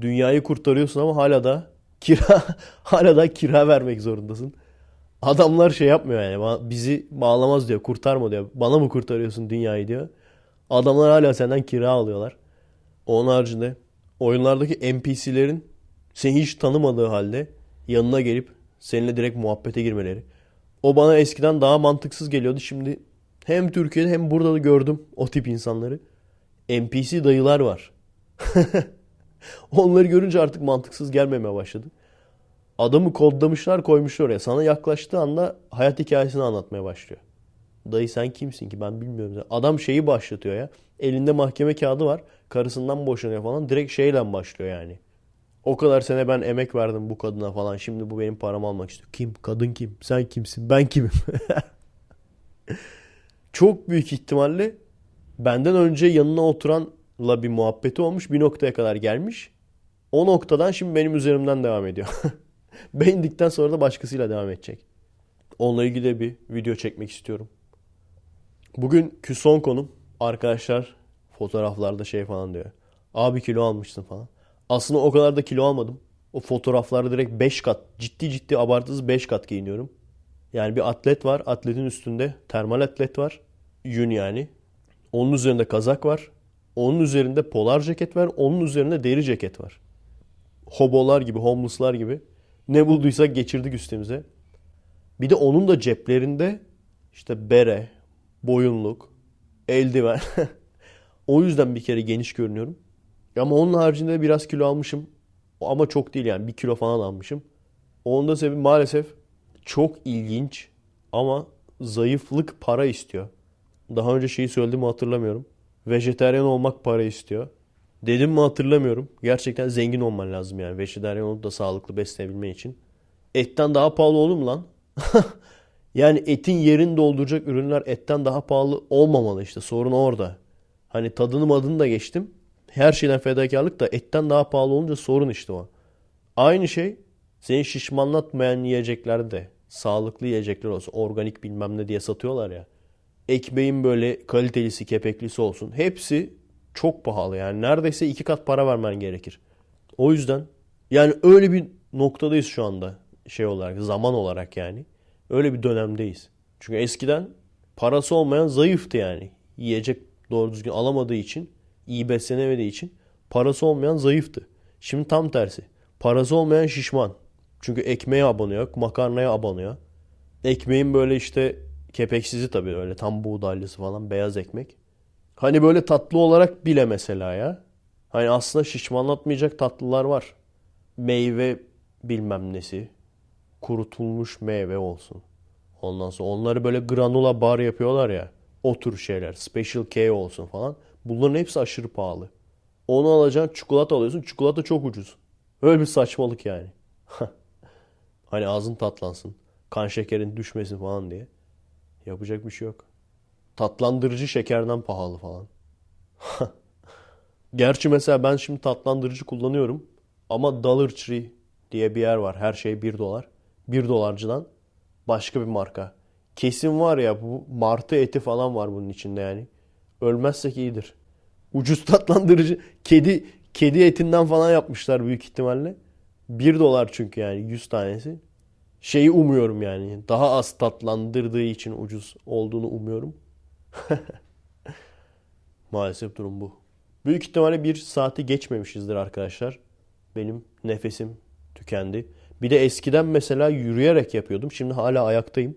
Dünyayı kurtarıyorsun ama hala da kira hala da kira vermek zorundasın. Adamlar şey yapmıyor yani. Bizi bağlamaz diyor. Kurtarma diyor. Bana mı kurtarıyorsun dünyayı diyor. Adamlar hala senden kira alıyorlar. Onun haricinde oyunlardaki NPC'lerin seni hiç tanımadığı halde yanına gelip seninle direkt muhabbete girmeleri. O bana eskiden daha mantıksız geliyordu. Şimdi hem Türkiye'de hem burada da gördüm o tip insanları. NPC dayılar var. Onları görünce artık mantıksız gelmemeye başladı. Adamı kodlamışlar koymuşlar oraya. Sana yaklaştığı anda hayat hikayesini anlatmaya başlıyor. Dayı sen kimsin ki ben bilmiyorum. Adam şeyi başlatıyor ya. Elinde mahkeme kağıdı var. Karısından boşanıyor falan. Direkt şeyle başlıyor yani. O kadar sene ben emek verdim bu kadına falan. Şimdi bu benim paramı almak istiyor. Kim? Kadın kim? Sen kimsin? Ben kimim? Çok büyük ihtimalle benden önce yanına oturanla bir muhabbeti olmuş. Bir noktaya kadar gelmiş. O noktadan şimdi benim üzerimden devam ediyor. ben indikten sonra da başkasıyla devam edecek. Onunla ilgili de bir video çekmek istiyorum. Bugünkü son konum arkadaşlar fotoğraflarda şey falan diyor. Abi kilo almışsın falan. Aslında o kadar da kilo almadım. O fotoğraflarda direkt 5 kat ciddi ciddi abartısız 5 kat giyiniyorum. Yani bir atlet var. Atletin üstünde termal atlet var. Yün yani. Onun üzerinde kazak var. Onun üzerinde polar ceket var. Onun üzerinde deri ceket var. Hobolar gibi, homeless'lar gibi. Ne bulduysak geçirdik üstümüze. Bir de onun da ceplerinde işte bere, boyunluk, eldiven. o yüzden bir kere geniş görünüyorum. Ama onun haricinde biraz kilo almışım. Ama çok değil yani bir kilo falan almışım. Onda sebebi maalesef çok ilginç ama zayıflık para istiyor. Daha önce şeyi söylediğimi hatırlamıyorum. Vejeteryan olmak para istiyor. Dedim mi hatırlamıyorum. Gerçekten zengin olman lazım yani. Vejeteryan olup da sağlıklı beslenebilmen için. Etten daha pahalı olur mu lan? yani etin yerini dolduracak ürünler etten daha pahalı olmamalı işte. Sorun orada. Hani tadını madını da geçtim. Her şeyden fedakarlık da etten daha pahalı olunca sorun işte o. Aynı şey seni şişmanlatmayan yiyecekler de sağlıklı yiyecekler olsun. Organik bilmem ne diye satıyorlar ya. Ekmeğin böyle kalitelisi, kepeklisi olsun. Hepsi çok pahalı yani. Neredeyse iki kat para vermen gerekir. O yüzden yani öyle bir noktadayız şu anda şey olarak, zaman olarak yani. Öyle bir dönemdeyiz. Çünkü eskiden parası olmayan zayıftı yani. Yiyecek doğru düzgün alamadığı için iyi beslenemediği için parası olmayan zayıftı. Şimdi tam tersi. Parası olmayan şişman. Çünkü ekmeğe abanıyor, makarnaya abanıyor. Ekmeğin böyle işte kepeksizi tabii öyle tam buğdaylısı falan beyaz ekmek. Hani böyle tatlı olarak bile mesela ya. Hani aslında şişmanlatmayacak tatlılar var. Meyve bilmem nesi. Kurutulmuş meyve olsun. Ondan sonra onları böyle granula bar yapıyorlar ya. O tür şeyler. Special K olsun falan. Bunların hepsi aşırı pahalı. Onu alacaksın çikolata alıyorsun. Çikolata çok ucuz. Öyle bir saçmalık yani. hani ağzın tatlansın. Kan şekerin düşmesin falan diye. Yapacak bir şey yok. Tatlandırıcı şekerden pahalı falan. Gerçi mesela ben şimdi tatlandırıcı kullanıyorum. Ama Dollar Tree diye bir yer var. Her şey 1 dolar. 1 dolarcıdan başka bir marka. Kesin var ya bu martı eti falan var bunun içinde yani. Ölmezsek iyidir. Ucuz tatlandırıcı kedi kedi etinden falan yapmışlar büyük ihtimalle. 1 dolar çünkü yani 100 tanesi. Şeyi umuyorum yani. Daha az tatlandırdığı için ucuz olduğunu umuyorum. Maalesef durum bu. Büyük ihtimalle bir saati geçmemişizdir arkadaşlar. Benim nefesim tükendi. Bir de eskiden mesela yürüyerek yapıyordum. Şimdi hala ayaktayım.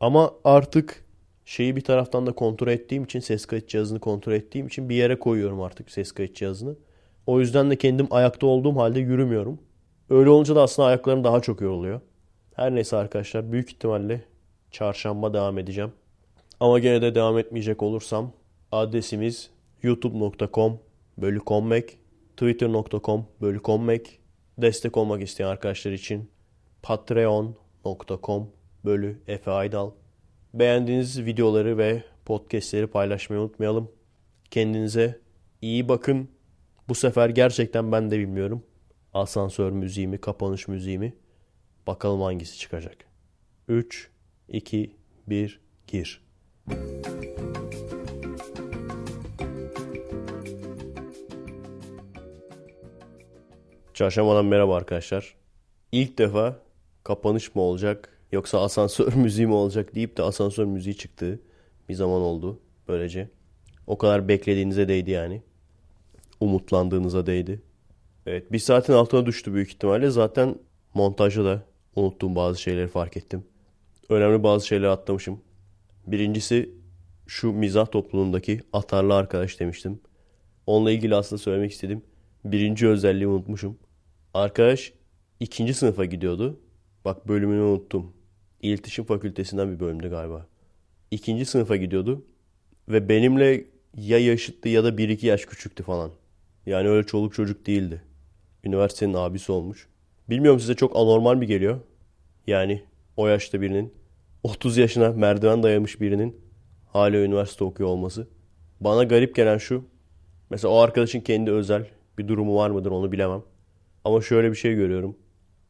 Ama artık şeyi bir taraftan da kontrol ettiğim için ses kayıt cihazını kontrol ettiğim için bir yere koyuyorum artık ses kayıt cihazını. O yüzden de kendim ayakta olduğum halde yürümüyorum. Öyle olunca da aslında ayaklarım daha çok yoruluyor. Her neyse arkadaşlar büyük ihtimalle çarşamba devam edeceğim. Ama gene de devam etmeyecek olursam adresimiz youtube.com bölü kommek, twitter.com bölü kommek, destek olmak isteyen arkadaşlar için patreon.com bölü Efe Aydal. Beğendiğiniz videoları ve podcastleri paylaşmayı unutmayalım. Kendinize iyi bakın. Bu sefer gerçekten ben de bilmiyorum. Asansör müziği mi, kapanış müziği mi? Bakalım hangisi çıkacak. 3, 2, 1, gir. Çarşambadan merhaba arkadaşlar. İlk defa kapanış mı olacak yoksa asansör müziği mi olacak deyip de asansör müziği çıktı. Bir zaman oldu böylece. O kadar beklediğinize değdi yani. Umutlandığınıza değdi. Evet bir saatin altına düştü büyük ihtimalle. Zaten montajda da unuttuğum bazı şeyleri fark ettim. Önemli bazı şeyleri atlamışım. Birincisi şu mizah topluluğundaki atarlı arkadaş demiştim. Onunla ilgili aslında söylemek istedim. Birinci özelliği unutmuşum. Arkadaş ikinci sınıfa gidiyordu. Bak bölümünü unuttum. İletişim Fakültesinden bir bölümde galiba. İkinci sınıfa gidiyordu. Ve benimle ya yaşıttı ya da bir iki yaş küçüktü falan. Yani öyle çoluk çocuk değildi. Üniversitenin abisi olmuş. Bilmiyorum size çok anormal mi geliyor? Yani o yaşta birinin 30 yaşına merdiven dayamış birinin hala üniversite okuyor olması. Bana garip gelen şu. Mesela o arkadaşın kendi özel bir durumu var mıdır onu bilemem. Ama şöyle bir şey görüyorum.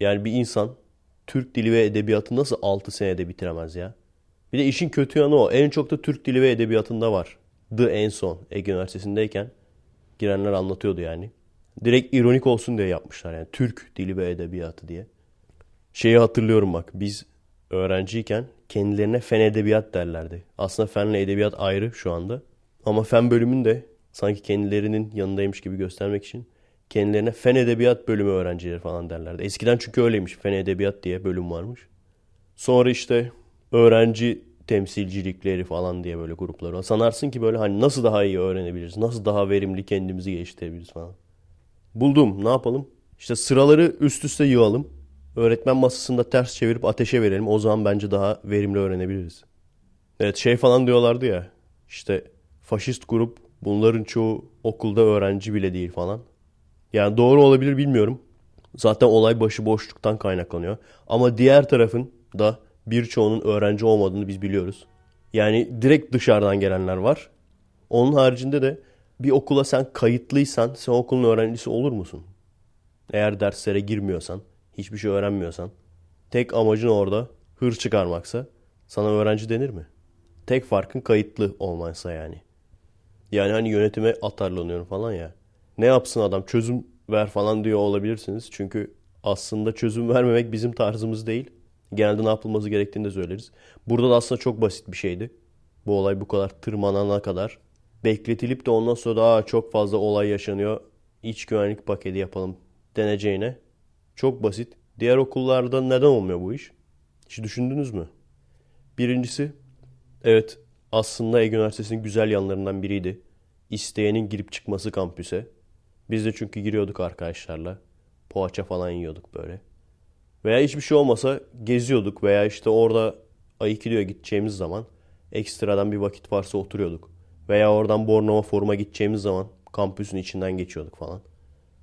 Yani bir insan Türk dili ve edebiyatı nasıl 6 senede bitiremez ya? Bir de işin kötü yanı o. En çok da Türk dili ve edebiyatında var. The en son Ege Üniversitesi'ndeyken girenler anlatıyordu yani. Direkt ironik olsun diye yapmışlar yani. Türk dili ve edebiyatı diye. Şeyi hatırlıyorum bak. Biz öğrenciyken kendilerine fen edebiyat derlerdi. Aslında fenle edebiyat ayrı şu anda. Ama fen bölümünde sanki kendilerinin yanındaymış gibi göstermek için kendilerine fen edebiyat bölümü öğrencileri falan derlerdi. Eskiden çünkü öyleymiş. Fen edebiyat diye bölüm varmış. Sonra işte öğrenci temsilcilikleri falan diye böyle gruplar var. Sanarsın ki böyle hani nasıl daha iyi öğrenebiliriz? Nasıl daha verimli kendimizi geliştirebiliriz falan. Buldum. Ne yapalım? İşte sıraları üst üste yığalım. Öğretmen masasında ters çevirip ateşe verelim. O zaman bence daha verimli öğrenebiliriz. Evet şey falan diyorlardı ya. İşte faşist grup bunların çoğu okulda öğrenci bile değil falan. Yani doğru olabilir bilmiyorum. Zaten olay başıboşluktan kaynaklanıyor. Ama diğer tarafın da birçoğunun öğrenci olmadığını biz biliyoruz. Yani direkt dışarıdan gelenler var. Onun haricinde de bir okula sen kayıtlıysan sen okulun öğrencisi olur musun? Eğer derslere girmiyorsan, hiçbir şey öğrenmiyorsan, tek amacın orada hır çıkarmaksa sana öğrenci denir mi? Tek farkın kayıtlı olmansa yani. Yani hani yönetime atarlanıyorum falan ya. Ne yapsın adam çözüm ver falan diyor olabilirsiniz. Çünkü aslında çözüm vermemek bizim tarzımız değil. Genelde ne yapılması gerektiğini de söyleriz. Burada da aslında çok basit bir şeydi. Bu olay bu kadar tırmanana kadar. Bekletilip de ondan sonra daha çok fazla olay yaşanıyor. İç güvenlik paketi yapalım deneceğine. Çok basit. Diğer okullarda neden olmuyor bu iş? Hiç düşündünüz mü? Birincisi, evet aslında Ege Üniversitesi'nin güzel yanlarından biriydi. İsteyenin girip çıkması kampüse. Biz de çünkü giriyorduk arkadaşlarla. Poğaça falan yiyorduk böyle. Veya hiçbir şey olmasa geziyorduk veya işte orada Aikido'ya gideceğimiz zaman ekstradan bir vakit varsa oturuyorduk. Veya oradan Bornova Forum'a gideceğimiz zaman kampüsün içinden geçiyorduk falan.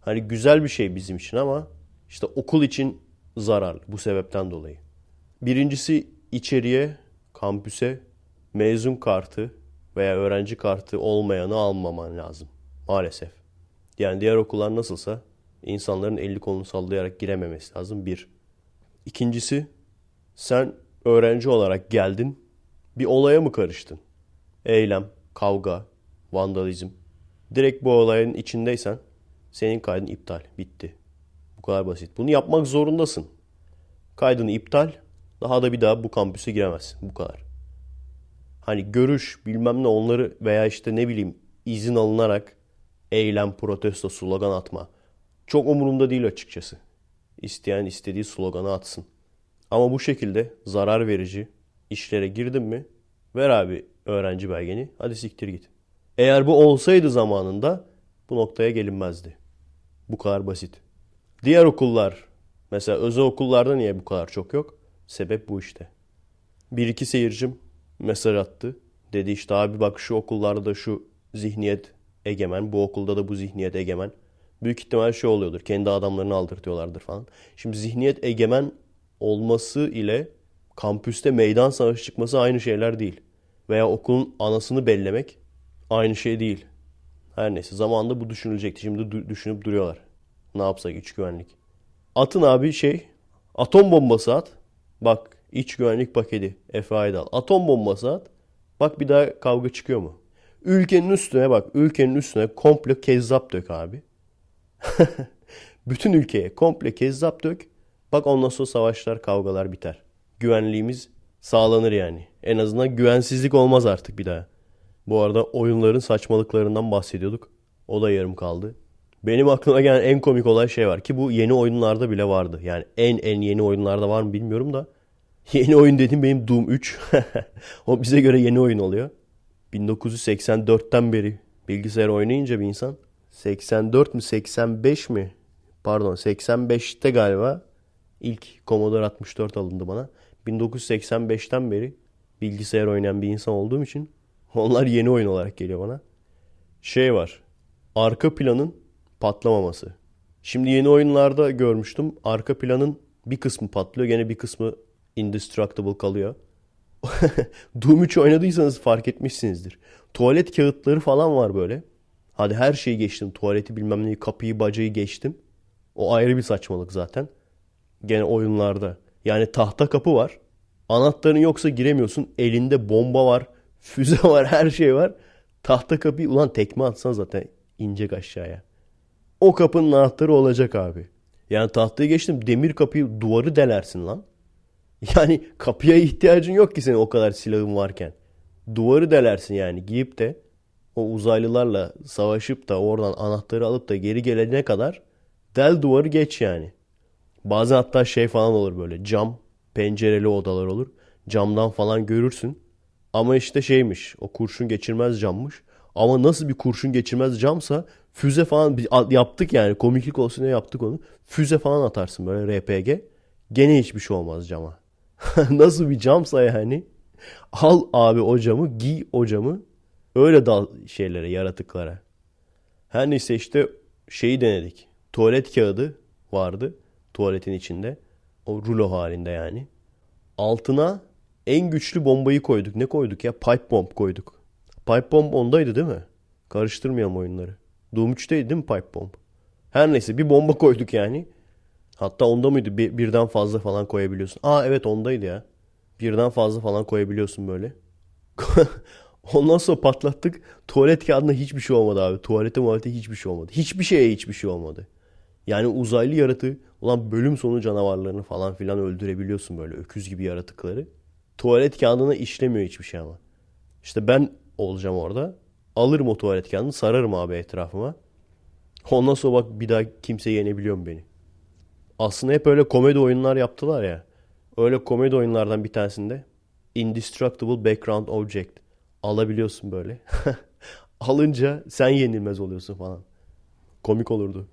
Hani güzel bir şey bizim için ama işte okul için zararlı bu sebepten dolayı. Birincisi içeriye, kampüse mezun kartı veya öğrenci kartı olmayanı almaman lazım. Maalesef. Yani diğer okullar nasılsa insanların elli kolunu sallayarak girememesi lazım bir. İkincisi sen öğrenci olarak geldin bir olaya mı karıştın? Eylem, kavga, vandalizm. Direkt bu olayın içindeysen senin kaydın iptal. Bitti. Bu kadar basit. Bunu yapmak zorundasın. Kaydını iptal. Daha da bir daha bu kampüse giremezsin. Bu kadar. Hani görüş bilmem ne onları veya işte ne bileyim izin alınarak eylem, protesto, slogan atma. Çok umurumda değil açıkçası. İsteyen istediği sloganı atsın. Ama bu şekilde zarar verici işlere girdin mi ver abi öğrenci belgeni hadi siktir git. Eğer bu olsaydı zamanında bu noktaya gelinmezdi. Bu kadar basit. Diğer okullar mesela özel okullarda niye bu kadar çok yok? Sebep bu işte. Bir iki seyircim mesaj attı. Dedi işte abi bak şu okullarda da şu zihniyet egemen. Bu okulda da bu zihniyet egemen. Büyük ihtimal şey oluyordur. Kendi adamlarını aldırtıyorlardır falan. Şimdi zihniyet egemen olması ile kampüste meydan savaşı çıkması aynı şeyler değil. Veya okulun anasını bellemek aynı şey değil. Her neyse zamanında bu düşünülecekti. Şimdi düşünüp duruyorlar. Ne yapsak iç güvenlik. Atın abi şey atom bombası at. Bak iç güvenlik paketi Efe Aydal. Atom bombası at. Bak bir daha kavga çıkıyor mu? Ülkenin üstüne bak ülkenin üstüne komple kezzap dök abi. Bütün ülkeye komple kezzap dök. Bak ondan sonra savaşlar, kavgalar biter. Güvenliğimiz sağlanır yani. En azından güvensizlik olmaz artık bir daha. Bu arada oyunların saçmalıklarından bahsediyorduk. O da yarım kaldı. Benim aklıma gelen en komik olay şey var ki bu yeni oyunlarda bile vardı. Yani en en yeni oyunlarda var mı bilmiyorum da. Yeni oyun dediğim benim Doom 3. o bize göre yeni oyun oluyor. 1984'ten beri bilgisayar oynayınca bir insan 84 mi 85 mi pardon 85'te galiba ilk Commodore 64 alındı bana. 1985'ten beri bilgisayar oynayan bir insan olduğum için onlar yeni oyun olarak geliyor bana. Şey var. Arka planın patlamaması. Şimdi yeni oyunlarda görmüştüm. Arka planın bir kısmı patlıyor. Gene bir kısmı indestructible kalıyor. Doom 3 oynadıysanız fark etmişsinizdir. Tuvalet kağıtları falan var böyle. Hadi her şeyi geçtim. Tuvaleti bilmem neyi, kapıyı, bacayı geçtim. O ayrı bir saçmalık zaten. Gene oyunlarda. Yani tahta kapı var. Anahtarın yoksa giremiyorsun. Elinde bomba var. Füze var. Her şey var. Tahta kapıyı ulan tekme atsan zaten inecek aşağıya. O kapının anahtarı olacak abi. Yani tahtayı geçtim. Demir kapıyı duvarı delersin lan. Yani kapıya ihtiyacın yok ki senin o kadar silahın varken. Duvarı delersin yani giyip de o uzaylılarla savaşıp da oradan anahtarı alıp da geri gelene kadar del duvarı geç yani. Bazen hatta şey falan olur böyle cam pencereli odalar olur. Camdan falan görürsün. Ama işte şeymiş o kurşun geçirmez cammış. Ama nasıl bir kurşun geçirmez camsa füze falan yaptık yani komiklik olsun diye yaptık onu. Füze falan atarsın böyle RPG. Gene hiçbir şey olmaz cama. nasıl bir camsa yani. Al abi o camı giy o camı öyle dal şeylere yaratıklara. Her neyse işte şeyi denedik. Tuvalet kağıdı vardı tuvaletin içinde. O rulo halinde yani. Altına en güçlü bombayı koyduk. Ne koyduk ya? Pipe bomb koyduk. Pipe bomb ondaydı değil mi? Karıştırmayalım oyunları. Doom 3'teydi değil mi pipe bomb? Her neyse bir bomba koyduk yani. Hatta onda mıydı? Bir, birden fazla falan koyabiliyorsun. Aa evet ondaydı ya. Birden fazla falan koyabiliyorsun böyle. Ondan sonra patlattık. Tuvalet kağıdına hiçbir şey olmadı abi. Tuvalete muhalete hiçbir şey olmadı. Hiçbir şeye hiçbir şey olmadı. Yani uzaylı yaratığı olan bölüm sonu canavarlarını falan filan öldürebiliyorsun böyle öküz gibi yaratıkları. Tuvalet kağıdına işlemiyor hiçbir şey ama. İşte ben olacağım orada. Alırım o tuvalet kağıdını sararım abi etrafıma. Ondan sonra bak bir daha kimse yenebiliyor mu beni? Aslında hep öyle komedi oyunlar yaptılar ya. Öyle komedi oyunlardan bir tanesinde Indestructible Background Object alabiliyorsun böyle. Alınca sen yenilmez oluyorsun falan. Komik olurdu.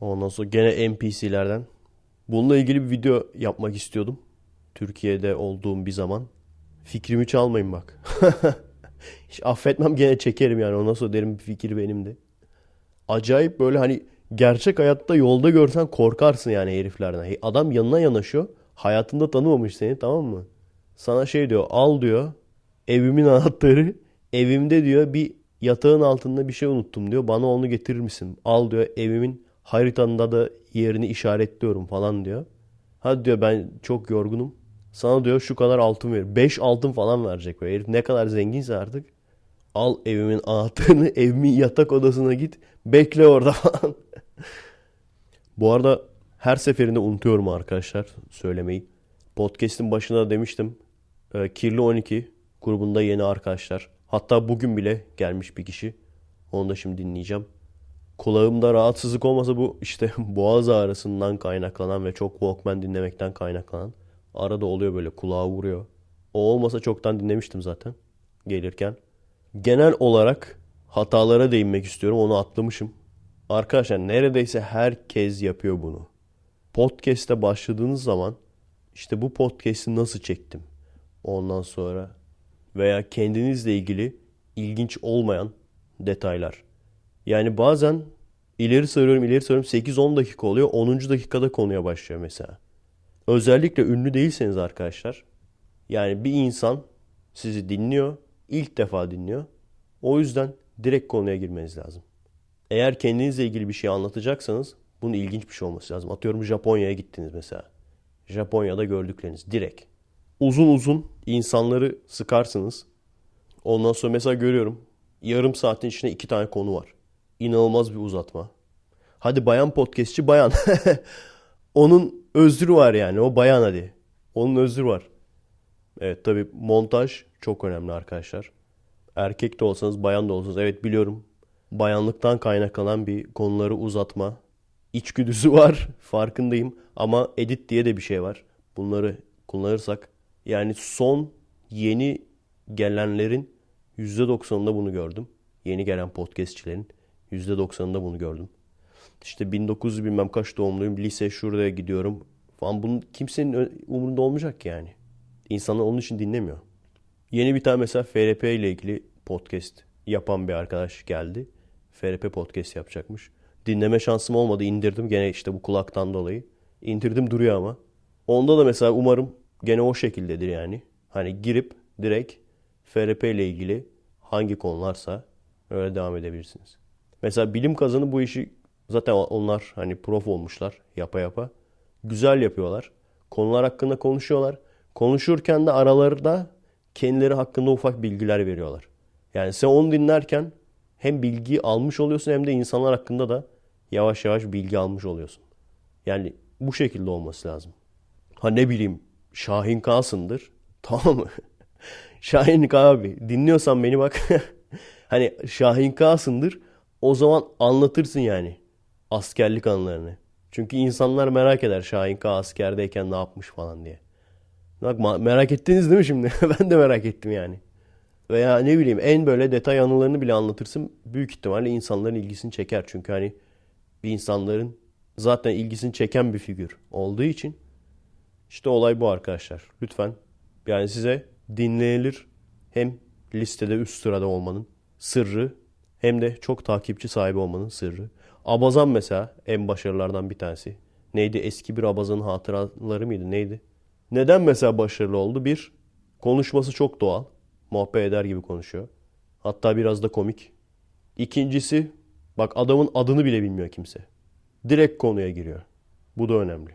Ondan sonra gene NPC'lerden. Bununla ilgili bir video yapmak istiyordum. Türkiye'de olduğum bir zaman. Fikrimi çalmayın bak. Hiç affetmem gene çekerim yani. Ondan sonra derim fikir benimdi. Acayip böyle hani gerçek hayatta yolda görsen korkarsın yani heriflerden. Adam yanına yanaşıyor. Hayatında tanımamış seni tamam mı? Sana şey diyor al diyor. Evimin anahtarı. Evimde diyor bir yatağın altında bir şey unuttum diyor. Bana onu getirir misin? Al diyor evimin haritanda da yerini işaretliyorum falan diyor. Hadi diyor ben çok yorgunum. Sana diyor şu kadar altın verir. 5 altın falan verecek böyle. Herif ne kadar zenginse artık. Al evimin anahtarını evimin yatak odasına git. Bekle orada falan. Bu arada Her seferinde unutuyorum arkadaşlar söylemeyi. Podcast'in başında da demiştim. E, Kirli 12 grubunda yeni arkadaşlar. Hatta bugün bile gelmiş bir kişi. Onu da şimdi dinleyeceğim. Kulağımda rahatsızlık olmasa bu işte boğaz ağrısından kaynaklanan ve çok Walkman dinlemekten kaynaklanan. Arada oluyor böyle kulağa vuruyor. O olmasa çoktan dinlemiştim zaten gelirken. Genel olarak hatalara değinmek istiyorum. Onu atlamışım. Arkadaşlar neredeyse herkes yapıyor bunu. Podcast'e başladığınız zaman işte bu podcast'i nasıl çektim? Ondan sonra veya kendinizle ilgili ilginç olmayan detaylar. Yani bazen ileri sarıyorum ileri sarıyorum 8-10 dakika oluyor 10. dakikada konuya başlıyor mesela. Özellikle ünlü değilseniz arkadaşlar yani bir insan sizi dinliyor ilk defa dinliyor. O yüzden direkt konuya girmeniz lazım. Eğer kendinizle ilgili bir şey anlatacaksanız bunun ilginç bir şey olması lazım. Atıyorum Japonya'ya gittiniz mesela. Japonya'da gördükleriniz direkt. Uzun uzun insanları sıkarsınız. Ondan sonra mesela görüyorum. Yarım saatin içinde iki tane konu var. İnanılmaz bir uzatma. Hadi bayan podcastçi bayan. Onun özrü var yani. O bayan hadi. Onun özrü var. Evet tabi montaj çok önemli arkadaşlar. Erkek de olsanız bayan da olsanız evet biliyorum. Bayanlıktan kaynaklanan bir konuları uzatma. içgüdüsü var farkındayım. Ama edit diye de bir şey var. Bunları kullanırsak yani son yeni gelenlerin %90'ında bunu gördüm. Yeni gelen podcastçilerin %90'ında bunu gördüm. İşte 1900 bilmem kaç doğumluyum. Lise şuraya gidiyorum. Falan bunun kimsenin umurunda olmayacak yani. İnsanlar onun için dinlemiyor. Yeni bir tane mesela FRP ile ilgili podcast yapan bir arkadaş geldi. FRP podcast yapacakmış. Dinleme şansım olmadı. indirdim gene işte bu kulaktan dolayı. İndirdim duruyor ama. Onda da mesela umarım gene o şekildedir yani. Hani girip direkt FRP ile ilgili hangi konularsa öyle devam edebilirsiniz. Mesela bilim kazanı bu işi zaten onlar hani prof olmuşlar yapa yapa. Güzel yapıyorlar. Konular hakkında konuşuyorlar. Konuşurken de aralarında kendileri hakkında ufak bilgiler veriyorlar. Yani sen onu dinlerken hem bilgi almış oluyorsun hem de insanlar hakkında da yavaş yavaş bilgi almış oluyorsun. Yani bu şekilde olması lazım. Ha ne bileyim Şahin K'sındır. Tamam mı? Şahin K abi dinliyorsan beni bak. hani Şahin K'sındır. O zaman anlatırsın yani askerlik anılarını. Çünkü insanlar merak eder Şahin K askerdeyken ne yapmış falan diye. Bak merak ettiniz değil mi şimdi? ben de merak ettim yani. Veya ne bileyim en böyle detay anılarını bile anlatırsın. Büyük ihtimalle insanların ilgisini çeker. Çünkü hani bir insanların zaten ilgisini çeken bir figür olduğu için işte olay bu arkadaşlar. Lütfen yani size dinleyilir hem listede üst sırada olmanın sırrı hem de çok takipçi sahibi olmanın sırrı. Abazan mesela en başarılardan bir tanesi. Neydi? Eski bir Abazan'ın hatıraları mıydı? Neydi? Neden mesela başarılı oldu? Bir, konuşması çok doğal. Muhabbet eder gibi konuşuyor. Hatta biraz da komik. İkincisi, bak adamın adını bile bilmiyor kimse. Direkt konuya giriyor. Bu da önemli.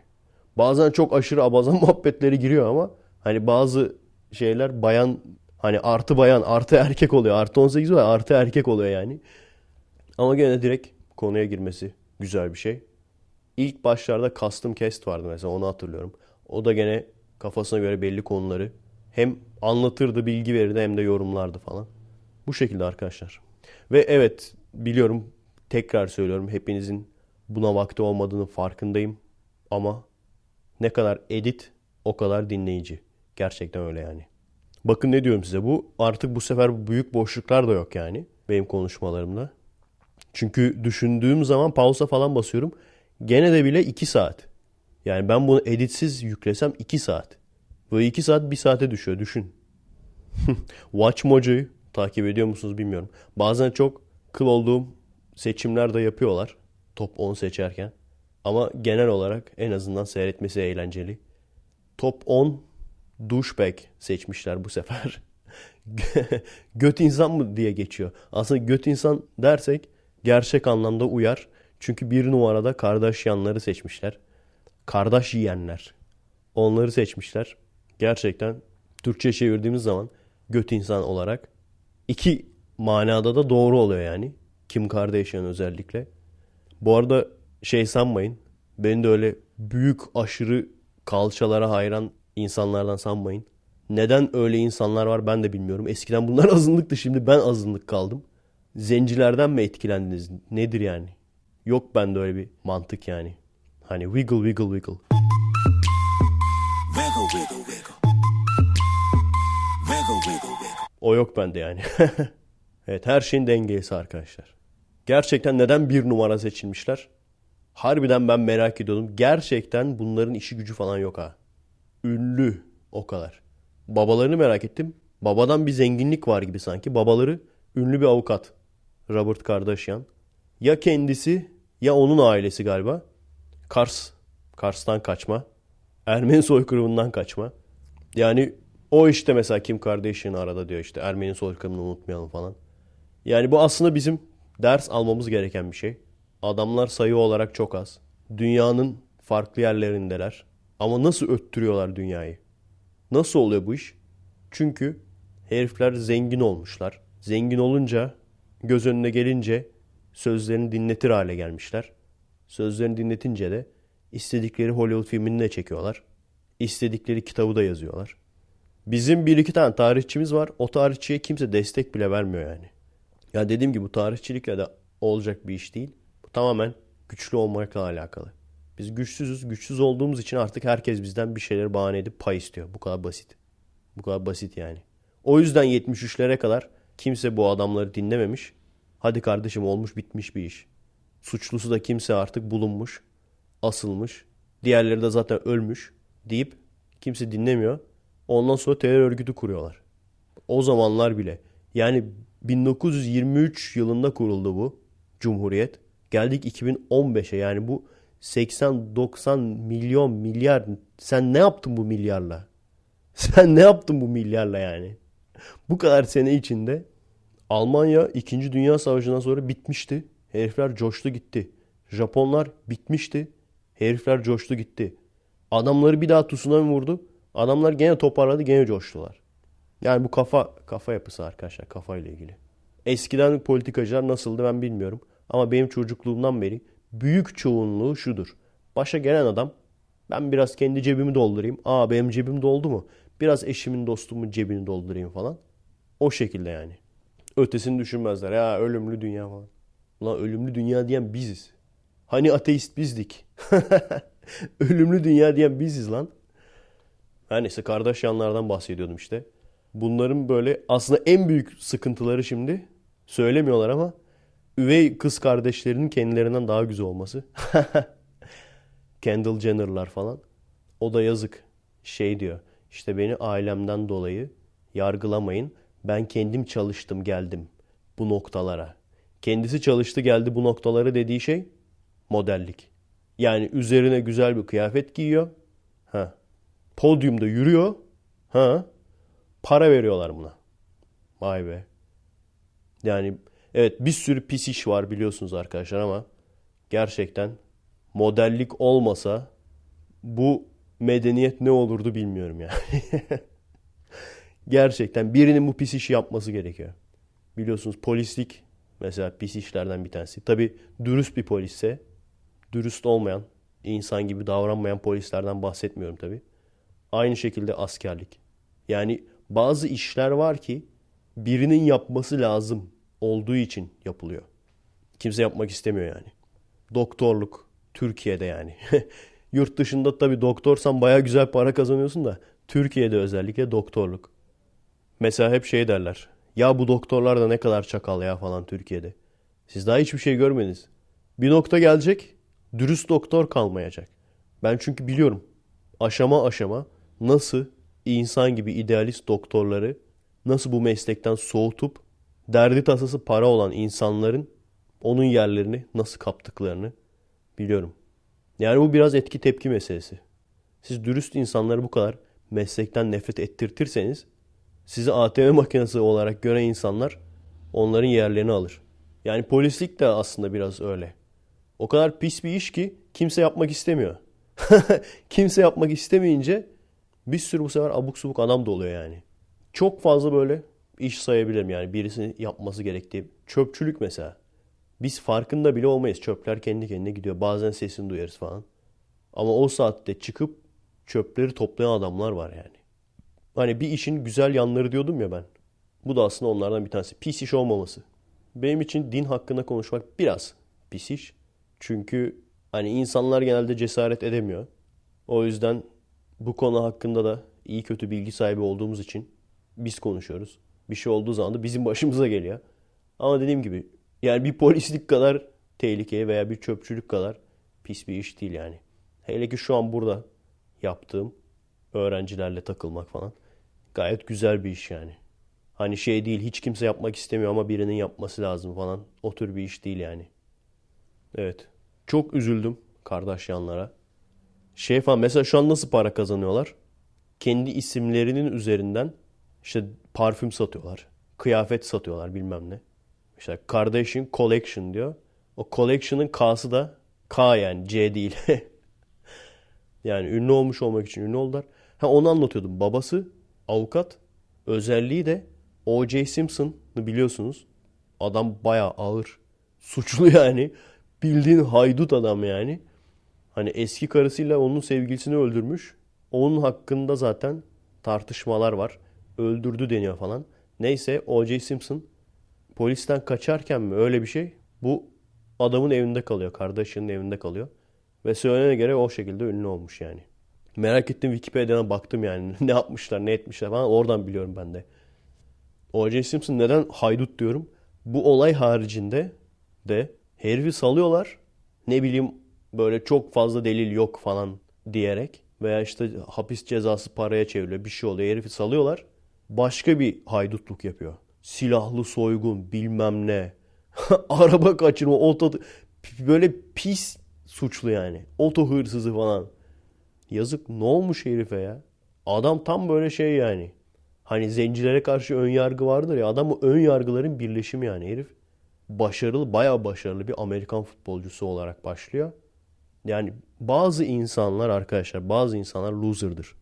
Bazen çok aşırı abazan muhabbetleri giriyor ama hani bazı şeyler bayan hani artı bayan artı erkek oluyor. Artı 18 var artı erkek oluyor yani. Ama gene direkt konuya girmesi güzel bir şey. İlk başlarda custom cast vardı mesela onu hatırlıyorum. O da gene kafasına göre belli konuları hem anlatırdı, bilgi verirdi hem de yorumlardı falan. Bu şekilde arkadaşlar. Ve evet biliyorum tekrar söylüyorum hepinizin buna vakti olmadığını farkındayım. Ama ne kadar edit o kadar dinleyici. Gerçekten öyle yani. Bakın ne diyorum size bu artık bu sefer büyük boşluklar da yok yani benim konuşmalarımda. Çünkü düşündüğüm zaman pausa falan basıyorum. Gene de bile 2 saat. Yani ben bunu editsiz yüklesem 2 saat. Ve 2 saat 1 saate düşüyor düşün. Watch Mojo'yu takip ediyor musunuz bilmiyorum. Bazen çok kıl olduğum seçimler de yapıyorlar. Top 10 seçerken. Ama genel olarak en azından seyretmesi eğlenceli. Top 10 douchebag seçmişler bu sefer. göt insan mı diye geçiyor. Aslında göt insan dersek gerçek anlamda uyar. Çünkü bir numarada kardeş yanları seçmişler. Kardeş yiyenler. Onları seçmişler. Gerçekten Türkçe çevirdiğimiz zaman göt insan olarak iki manada da doğru oluyor yani. Kim Kardashian özellikle. Bu arada şey sanmayın. Beni de öyle büyük aşırı kalçalara hayran insanlardan sanmayın. Neden öyle insanlar var ben de bilmiyorum. Eskiden bunlar azınlıktı şimdi ben azınlık kaldım. Zencilerden mi etkilendiniz? Nedir yani? Yok bende öyle bir mantık yani. Hani wiggle wiggle wiggle. Wiggle, wiggle, O yok bende yani. evet her şeyin dengesi arkadaşlar. Gerçekten neden bir numara seçilmişler? Harbiden ben merak ediyordum. Gerçekten bunların işi gücü falan yok ha. Ünlü o kadar. Babalarını merak ettim. Babadan bir zenginlik var gibi sanki. Babaları ünlü bir avukat. Robert Kardashian. Ya kendisi ya onun ailesi galiba. Kars. Kars'tan kaçma. Ermeni soykırımından kaçma. Yani o işte mesela Kim Kardashian arada diyor işte Ermeni soykırımını unutmayalım falan. Yani bu aslında bizim ders almamız gereken bir şey. Adamlar sayı olarak çok az. Dünyanın farklı yerlerindeler. Ama nasıl öttürüyorlar dünyayı? Nasıl oluyor bu iş? Çünkü herifler zengin olmuşlar. Zengin olunca göz önüne gelince sözlerini dinletir hale gelmişler. Sözlerini dinletince de istedikleri Hollywood filmini de çekiyorlar. İstedikleri kitabı da yazıyorlar. Bizim bir iki tane tarihçimiz var. O tarihçiye kimse destek bile vermiyor yani. Ya dediğim gibi bu tarihçilikle de olacak bir iş değil. Bu tamamen güçlü olmakla alakalı. Biz güçsüzüz. Güçsüz olduğumuz için artık herkes bizden bir şeyleri bahane edip pay istiyor. Bu kadar basit. Bu kadar basit yani. O yüzden 73'lere kadar kimse bu adamları dinlememiş. Hadi kardeşim olmuş bitmiş bir iş. Suçlusu da kimse artık bulunmuş, asılmış. Diğerleri de zaten ölmüş deyip kimse dinlemiyor. Ondan sonra terör örgütü kuruyorlar. O zamanlar bile. Yani 1923 yılında kuruldu bu Cumhuriyet. Geldik 2015'e yani bu 80-90 milyon milyar sen ne yaptın bu milyarla? Sen ne yaptın bu milyarla yani? Bu kadar sene içinde Almanya 2. Dünya Savaşı'ndan sonra bitmişti. Herifler coştu gitti. Japonlar bitmişti. Herifler coştu gitti. Adamları bir daha tsunami vurdu. Adamlar gene toparladı gene coştular. Yani bu kafa kafa yapısı arkadaşlar kafayla ilgili. Eskiden politikacılar nasıldı ben bilmiyorum. Ama benim çocukluğumdan beri büyük çoğunluğu şudur. Başa gelen adam ben biraz kendi cebimi doldurayım. Aa benim cebim doldu mu? Biraz eşimin dostumun cebini doldurayım falan. O şekilde yani. Ötesini düşünmezler. Ya ölümlü dünya falan. Ulan ölümlü dünya diyen biziz. Hani ateist bizdik. ölümlü dünya diyen biziz lan. Her neyse Kardashianlardan bahsediyordum işte. Bunların böyle aslında en büyük sıkıntıları şimdi söylemiyorlar ama üvey kız kardeşlerinin kendilerinden daha güzel olması. Kendall Jenner'lar falan. O da yazık. Şey diyor. İşte beni ailemden dolayı yargılamayın. Ben kendim çalıştım geldim bu noktalara. Kendisi çalıştı geldi bu noktalara dediği şey modellik. Yani üzerine güzel bir kıyafet giyiyor. Ha. Podyumda yürüyor. Ha. Para veriyorlar buna. Vay be. Yani evet bir sürü pis iş var biliyorsunuz arkadaşlar ama gerçekten modellik olmasa bu medeniyet ne olurdu bilmiyorum yani. gerçekten birinin bu pis işi yapması gerekiyor. Biliyorsunuz polislik mesela pis işlerden bir tanesi. Tabi dürüst bir polisse, dürüst olmayan, insan gibi davranmayan polislerden bahsetmiyorum tabi. Aynı şekilde askerlik. Yani bazı işler var ki birinin yapması lazım olduğu için yapılıyor. Kimse yapmak istemiyor yani. Doktorluk Türkiye'de yani. Yurt dışında tabii doktorsan baya güzel para kazanıyorsun da Türkiye'de özellikle doktorluk. Mesela hep şey derler. Ya bu doktorlar da ne kadar çakal ya falan Türkiye'de. Siz daha hiçbir şey görmediniz. Bir nokta gelecek, dürüst doktor kalmayacak. Ben çünkü biliyorum aşama aşama nasıl insan gibi idealist doktorları nasıl bu meslekten soğutup derdi tasası para olan insanların onun yerlerini nasıl kaptıklarını biliyorum. Yani bu biraz etki tepki meselesi. Siz dürüst insanları bu kadar meslekten nefret ettirtirseniz sizi ATM makinesi olarak gören insanlar onların yerlerini alır. Yani polislik de aslında biraz öyle. O kadar pis bir iş ki kimse yapmak istemiyor. kimse yapmak istemeyince bir sürü bu sefer abuk subuk adam da oluyor yani. Çok fazla böyle iş sayabilirim yani birisinin yapması gerektiği. Çöpçülük mesela. Biz farkında bile olmayız. Çöpler kendi kendine gidiyor. Bazen sesini duyarız falan. Ama o saatte çıkıp çöpleri toplayan adamlar var yani. Hani bir işin güzel yanları diyordum ya ben. Bu da aslında onlardan bir tanesi. Pis iş olmaması. Benim için din hakkında konuşmak biraz pis iş. Çünkü hani insanlar genelde cesaret edemiyor. O yüzden bu konu hakkında da iyi kötü bilgi sahibi olduğumuz için biz konuşuyoruz. Bir şey olduğu zaman da bizim başımıza geliyor. Ama dediğim gibi yani bir polislik kadar tehlikeye veya bir çöpçülük kadar pis bir iş değil yani. Hele ki şu an burada yaptığım öğrencilerle takılmak falan gayet güzel bir iş yani. Hani şey değil hiç kimse yapmak istemiyor ama birinin yapması lazım falan. O tür bir iş değil yani. Evet. Çok üzüldüm Kardashianlara. Şey falan mesela şu an nasıl para kazanıyorlar? Kendi isimlerinin üzerinden işte parfüm satıyorlar. Kıyafet satıyorlar bilmem ne. İşte Kardashian Collection diyor. O Collection'ın K'sı da K yani C değil. yani ünlü olmuş olmak için ünlü oldular. Ha onu anlatıyordum. Babası avukat. Özelliği de O.J. Simpson'ı biliyorsunuz. Adam bayağı ağır. Suçlu yani. Bildiğin haydut adam yani. Hani eski karısıyla onun sevgilisini öldürmüş. Onun hakkında zaten tartışmalar var. Öldürdü deniyor falan. Neyse O.J. Simpson polisten kaçarken mi öyle bir şey? Bu adamın evinde kalıyor. Kardeşinin evinde kalıyor. Ve söylenene göre o şekilde ünlü olmuş yani. Merak ettim Wikipedia'dan baktım yani. ne yapmışlar ne etmişler falan. Oradan biliyorum ben de. O.J. Simpson neden haydut diyorum? Bu olay haricinde de herifi salıyorlar. Ne bileyim böyle çok fazla delil yok falan diyerek veya işte hapis cezası paraya çevriliyor bir şey oluyor herifi salıyorlar. Başka bir haydutluk yapıyor. Silahlı soygun bilmem ne. Araba kaçırma oto böyle pis suçlu yani. Oto hırsızı falan. Yazık ne olmuş herife ya? Adam tam böyle şey yani. Hani zencilere karşı ön yargı vardır ya. Adam o ön yargıların birleşimi yani herif. Başarılı, bayağı başarılı bir Amerikan futbolcusu olarak başlıyor. Yani bazı insanlar arkadaşlar, bazı insanlar loser'dır.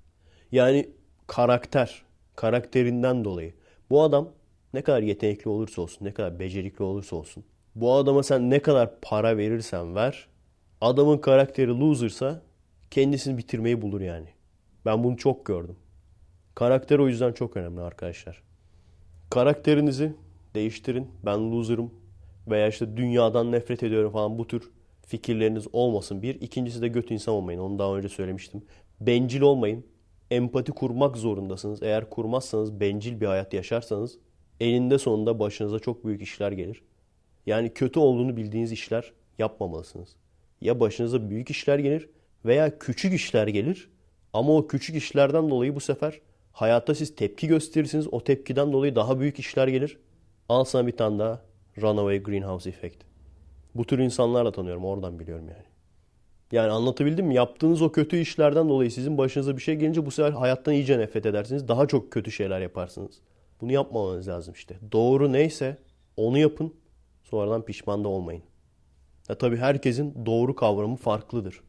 Yani karakter, karakterinden dolayı. Bu adam ne kadar yetenekli olursa olsun, ne kadar becerikli olursa olsun. Bu adama sen ne kadar para verirsen ver, adamın karakteri loser'sa kendisini bitirmeyi bulur yani. Ben bunu çok gördüm. Karakter o yüzden çok önemli arkadaşlar. Karakterinizi değiştirin. Ben loser'ım veya işte dünyadan nefret ediyorum falan bu tür fikirleriniz olmasın. Bir. ikincisi de göt insan olmayın. Onu daha önce söylemiştim. Bencil olmayın. Empati kurmak zorundasınız. Eğer kurmazsanız, bencil bir hayat yaşarsanız eninde sonunda başınıza çok büyük işler gelir. Yani kötü olduğunu bildiğiniz işler yapmamalısınız. Ya başınıza büyük işler gelir veya küçük işler gelir. Ama o küçük işlerden dolayı bu sefer hayatta siz tepki gösterirsiniz. O tepkiden dolayı daha büyük işler gelir. Al sana bir tane daha Runaway Greenhouse Effect. Bu tür insanlarla tanıyorum. Oradan biliyorum yani. Yani anlatabildim mi? Yaptığınız o kötü işlerden dolayı sizin başınıza bir şey gelince bu sefer hayattan iyice nefret edersiniz. Daha çok kötü şeyler yaparsınız. Bunu yapmamanız lazım işte. Doğru neyse onu yapın. Sonradan pişman da olmayın. Ya tabii herkesin doğru kavramı farklıdır.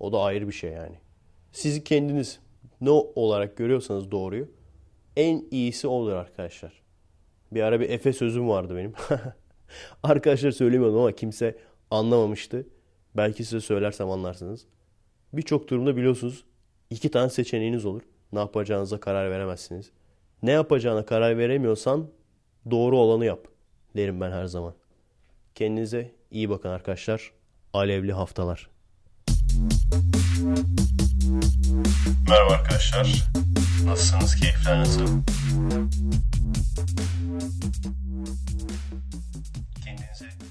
O da ayrı bir şey yani. Sizi kendiniz ne olarak görüyorsanız doğruyu en iyisi olur arkadaşlar. Bir ara bir Efe sözüm vardı benim. arkadaşlar söylemiyordum ama kimse anlamamıştı. Belki size söylersem anlarsınız. Birçok durumda biliyorsunuz iki tane seçeneğiniz olur. Ne yapacağınıza karar veremezsiniz. Ne yapacağına karar veremiyorsan doğru olanı yap derim ben her zaman. Kendinize iyi bakın arkadaşlar. Alevli haftalar. Merhaba arkadaşlar. Nasılsınız? Keyifler nasıl? sex.